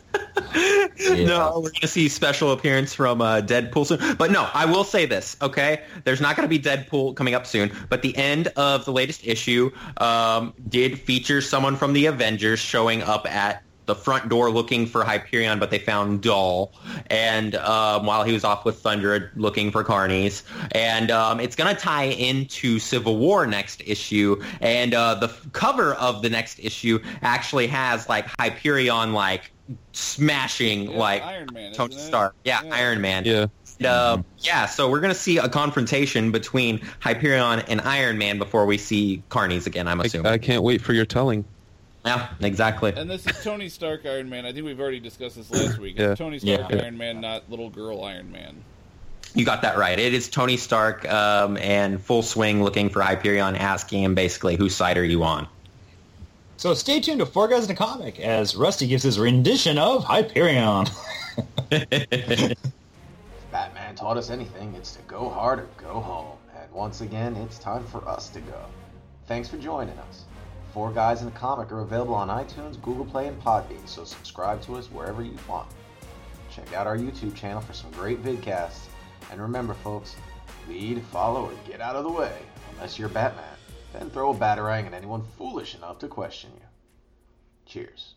No, we're going to see special appearance from uh, Deadpool soon. But no, I will say this, okay? There's not going to be Deadpool coming up soon, but the end of the latest issue um, did feature someone from the Avengers showing up at the front door looking for Hyperion, but they found Doll, and um, while he was off with Thundra looking for Carnies, and um, it's going to tie into Civil War next issue, and uh, the f- cover of the next issue actually has like Hyperion like smashing Yeah, like Iron Man, Tony isn't? Stark, yeah, Yeah. Iron Man, Yeah. and, uh, yeah, so we're going to see a confrontation between Hyperion and Iron Man before we see Carnies again, I'm I, assuming. I can't wait for your telling. Yeah, exactly. And this is Tony Stark Iron Man. I think we've already discussed this last week. Yeah. It's Tony Stark Yeah. Iron Man, not little girl Iron Man. You got that right. It is Tony Stark um, and full swing looking for Hyperion, asking him basically, whose side are you on? So stay tuned to Four Guys in a Comic as Rusty gives his rendition of Hyperion. If Batman taught us anything, it's to go hard or go home. And once again, it's time for us to go. Thanks for joining us. Four Guys in a Comic are available on iTunes, Google Play, and Podbean, so subscribe to us wherever you want. Check out our YouTube channel for some great vidcasts. And remember, folks, lead, follow, or get out of the way. Unless you're Batman, then throw a batarang at anyone foolish enough to question you. Cheers.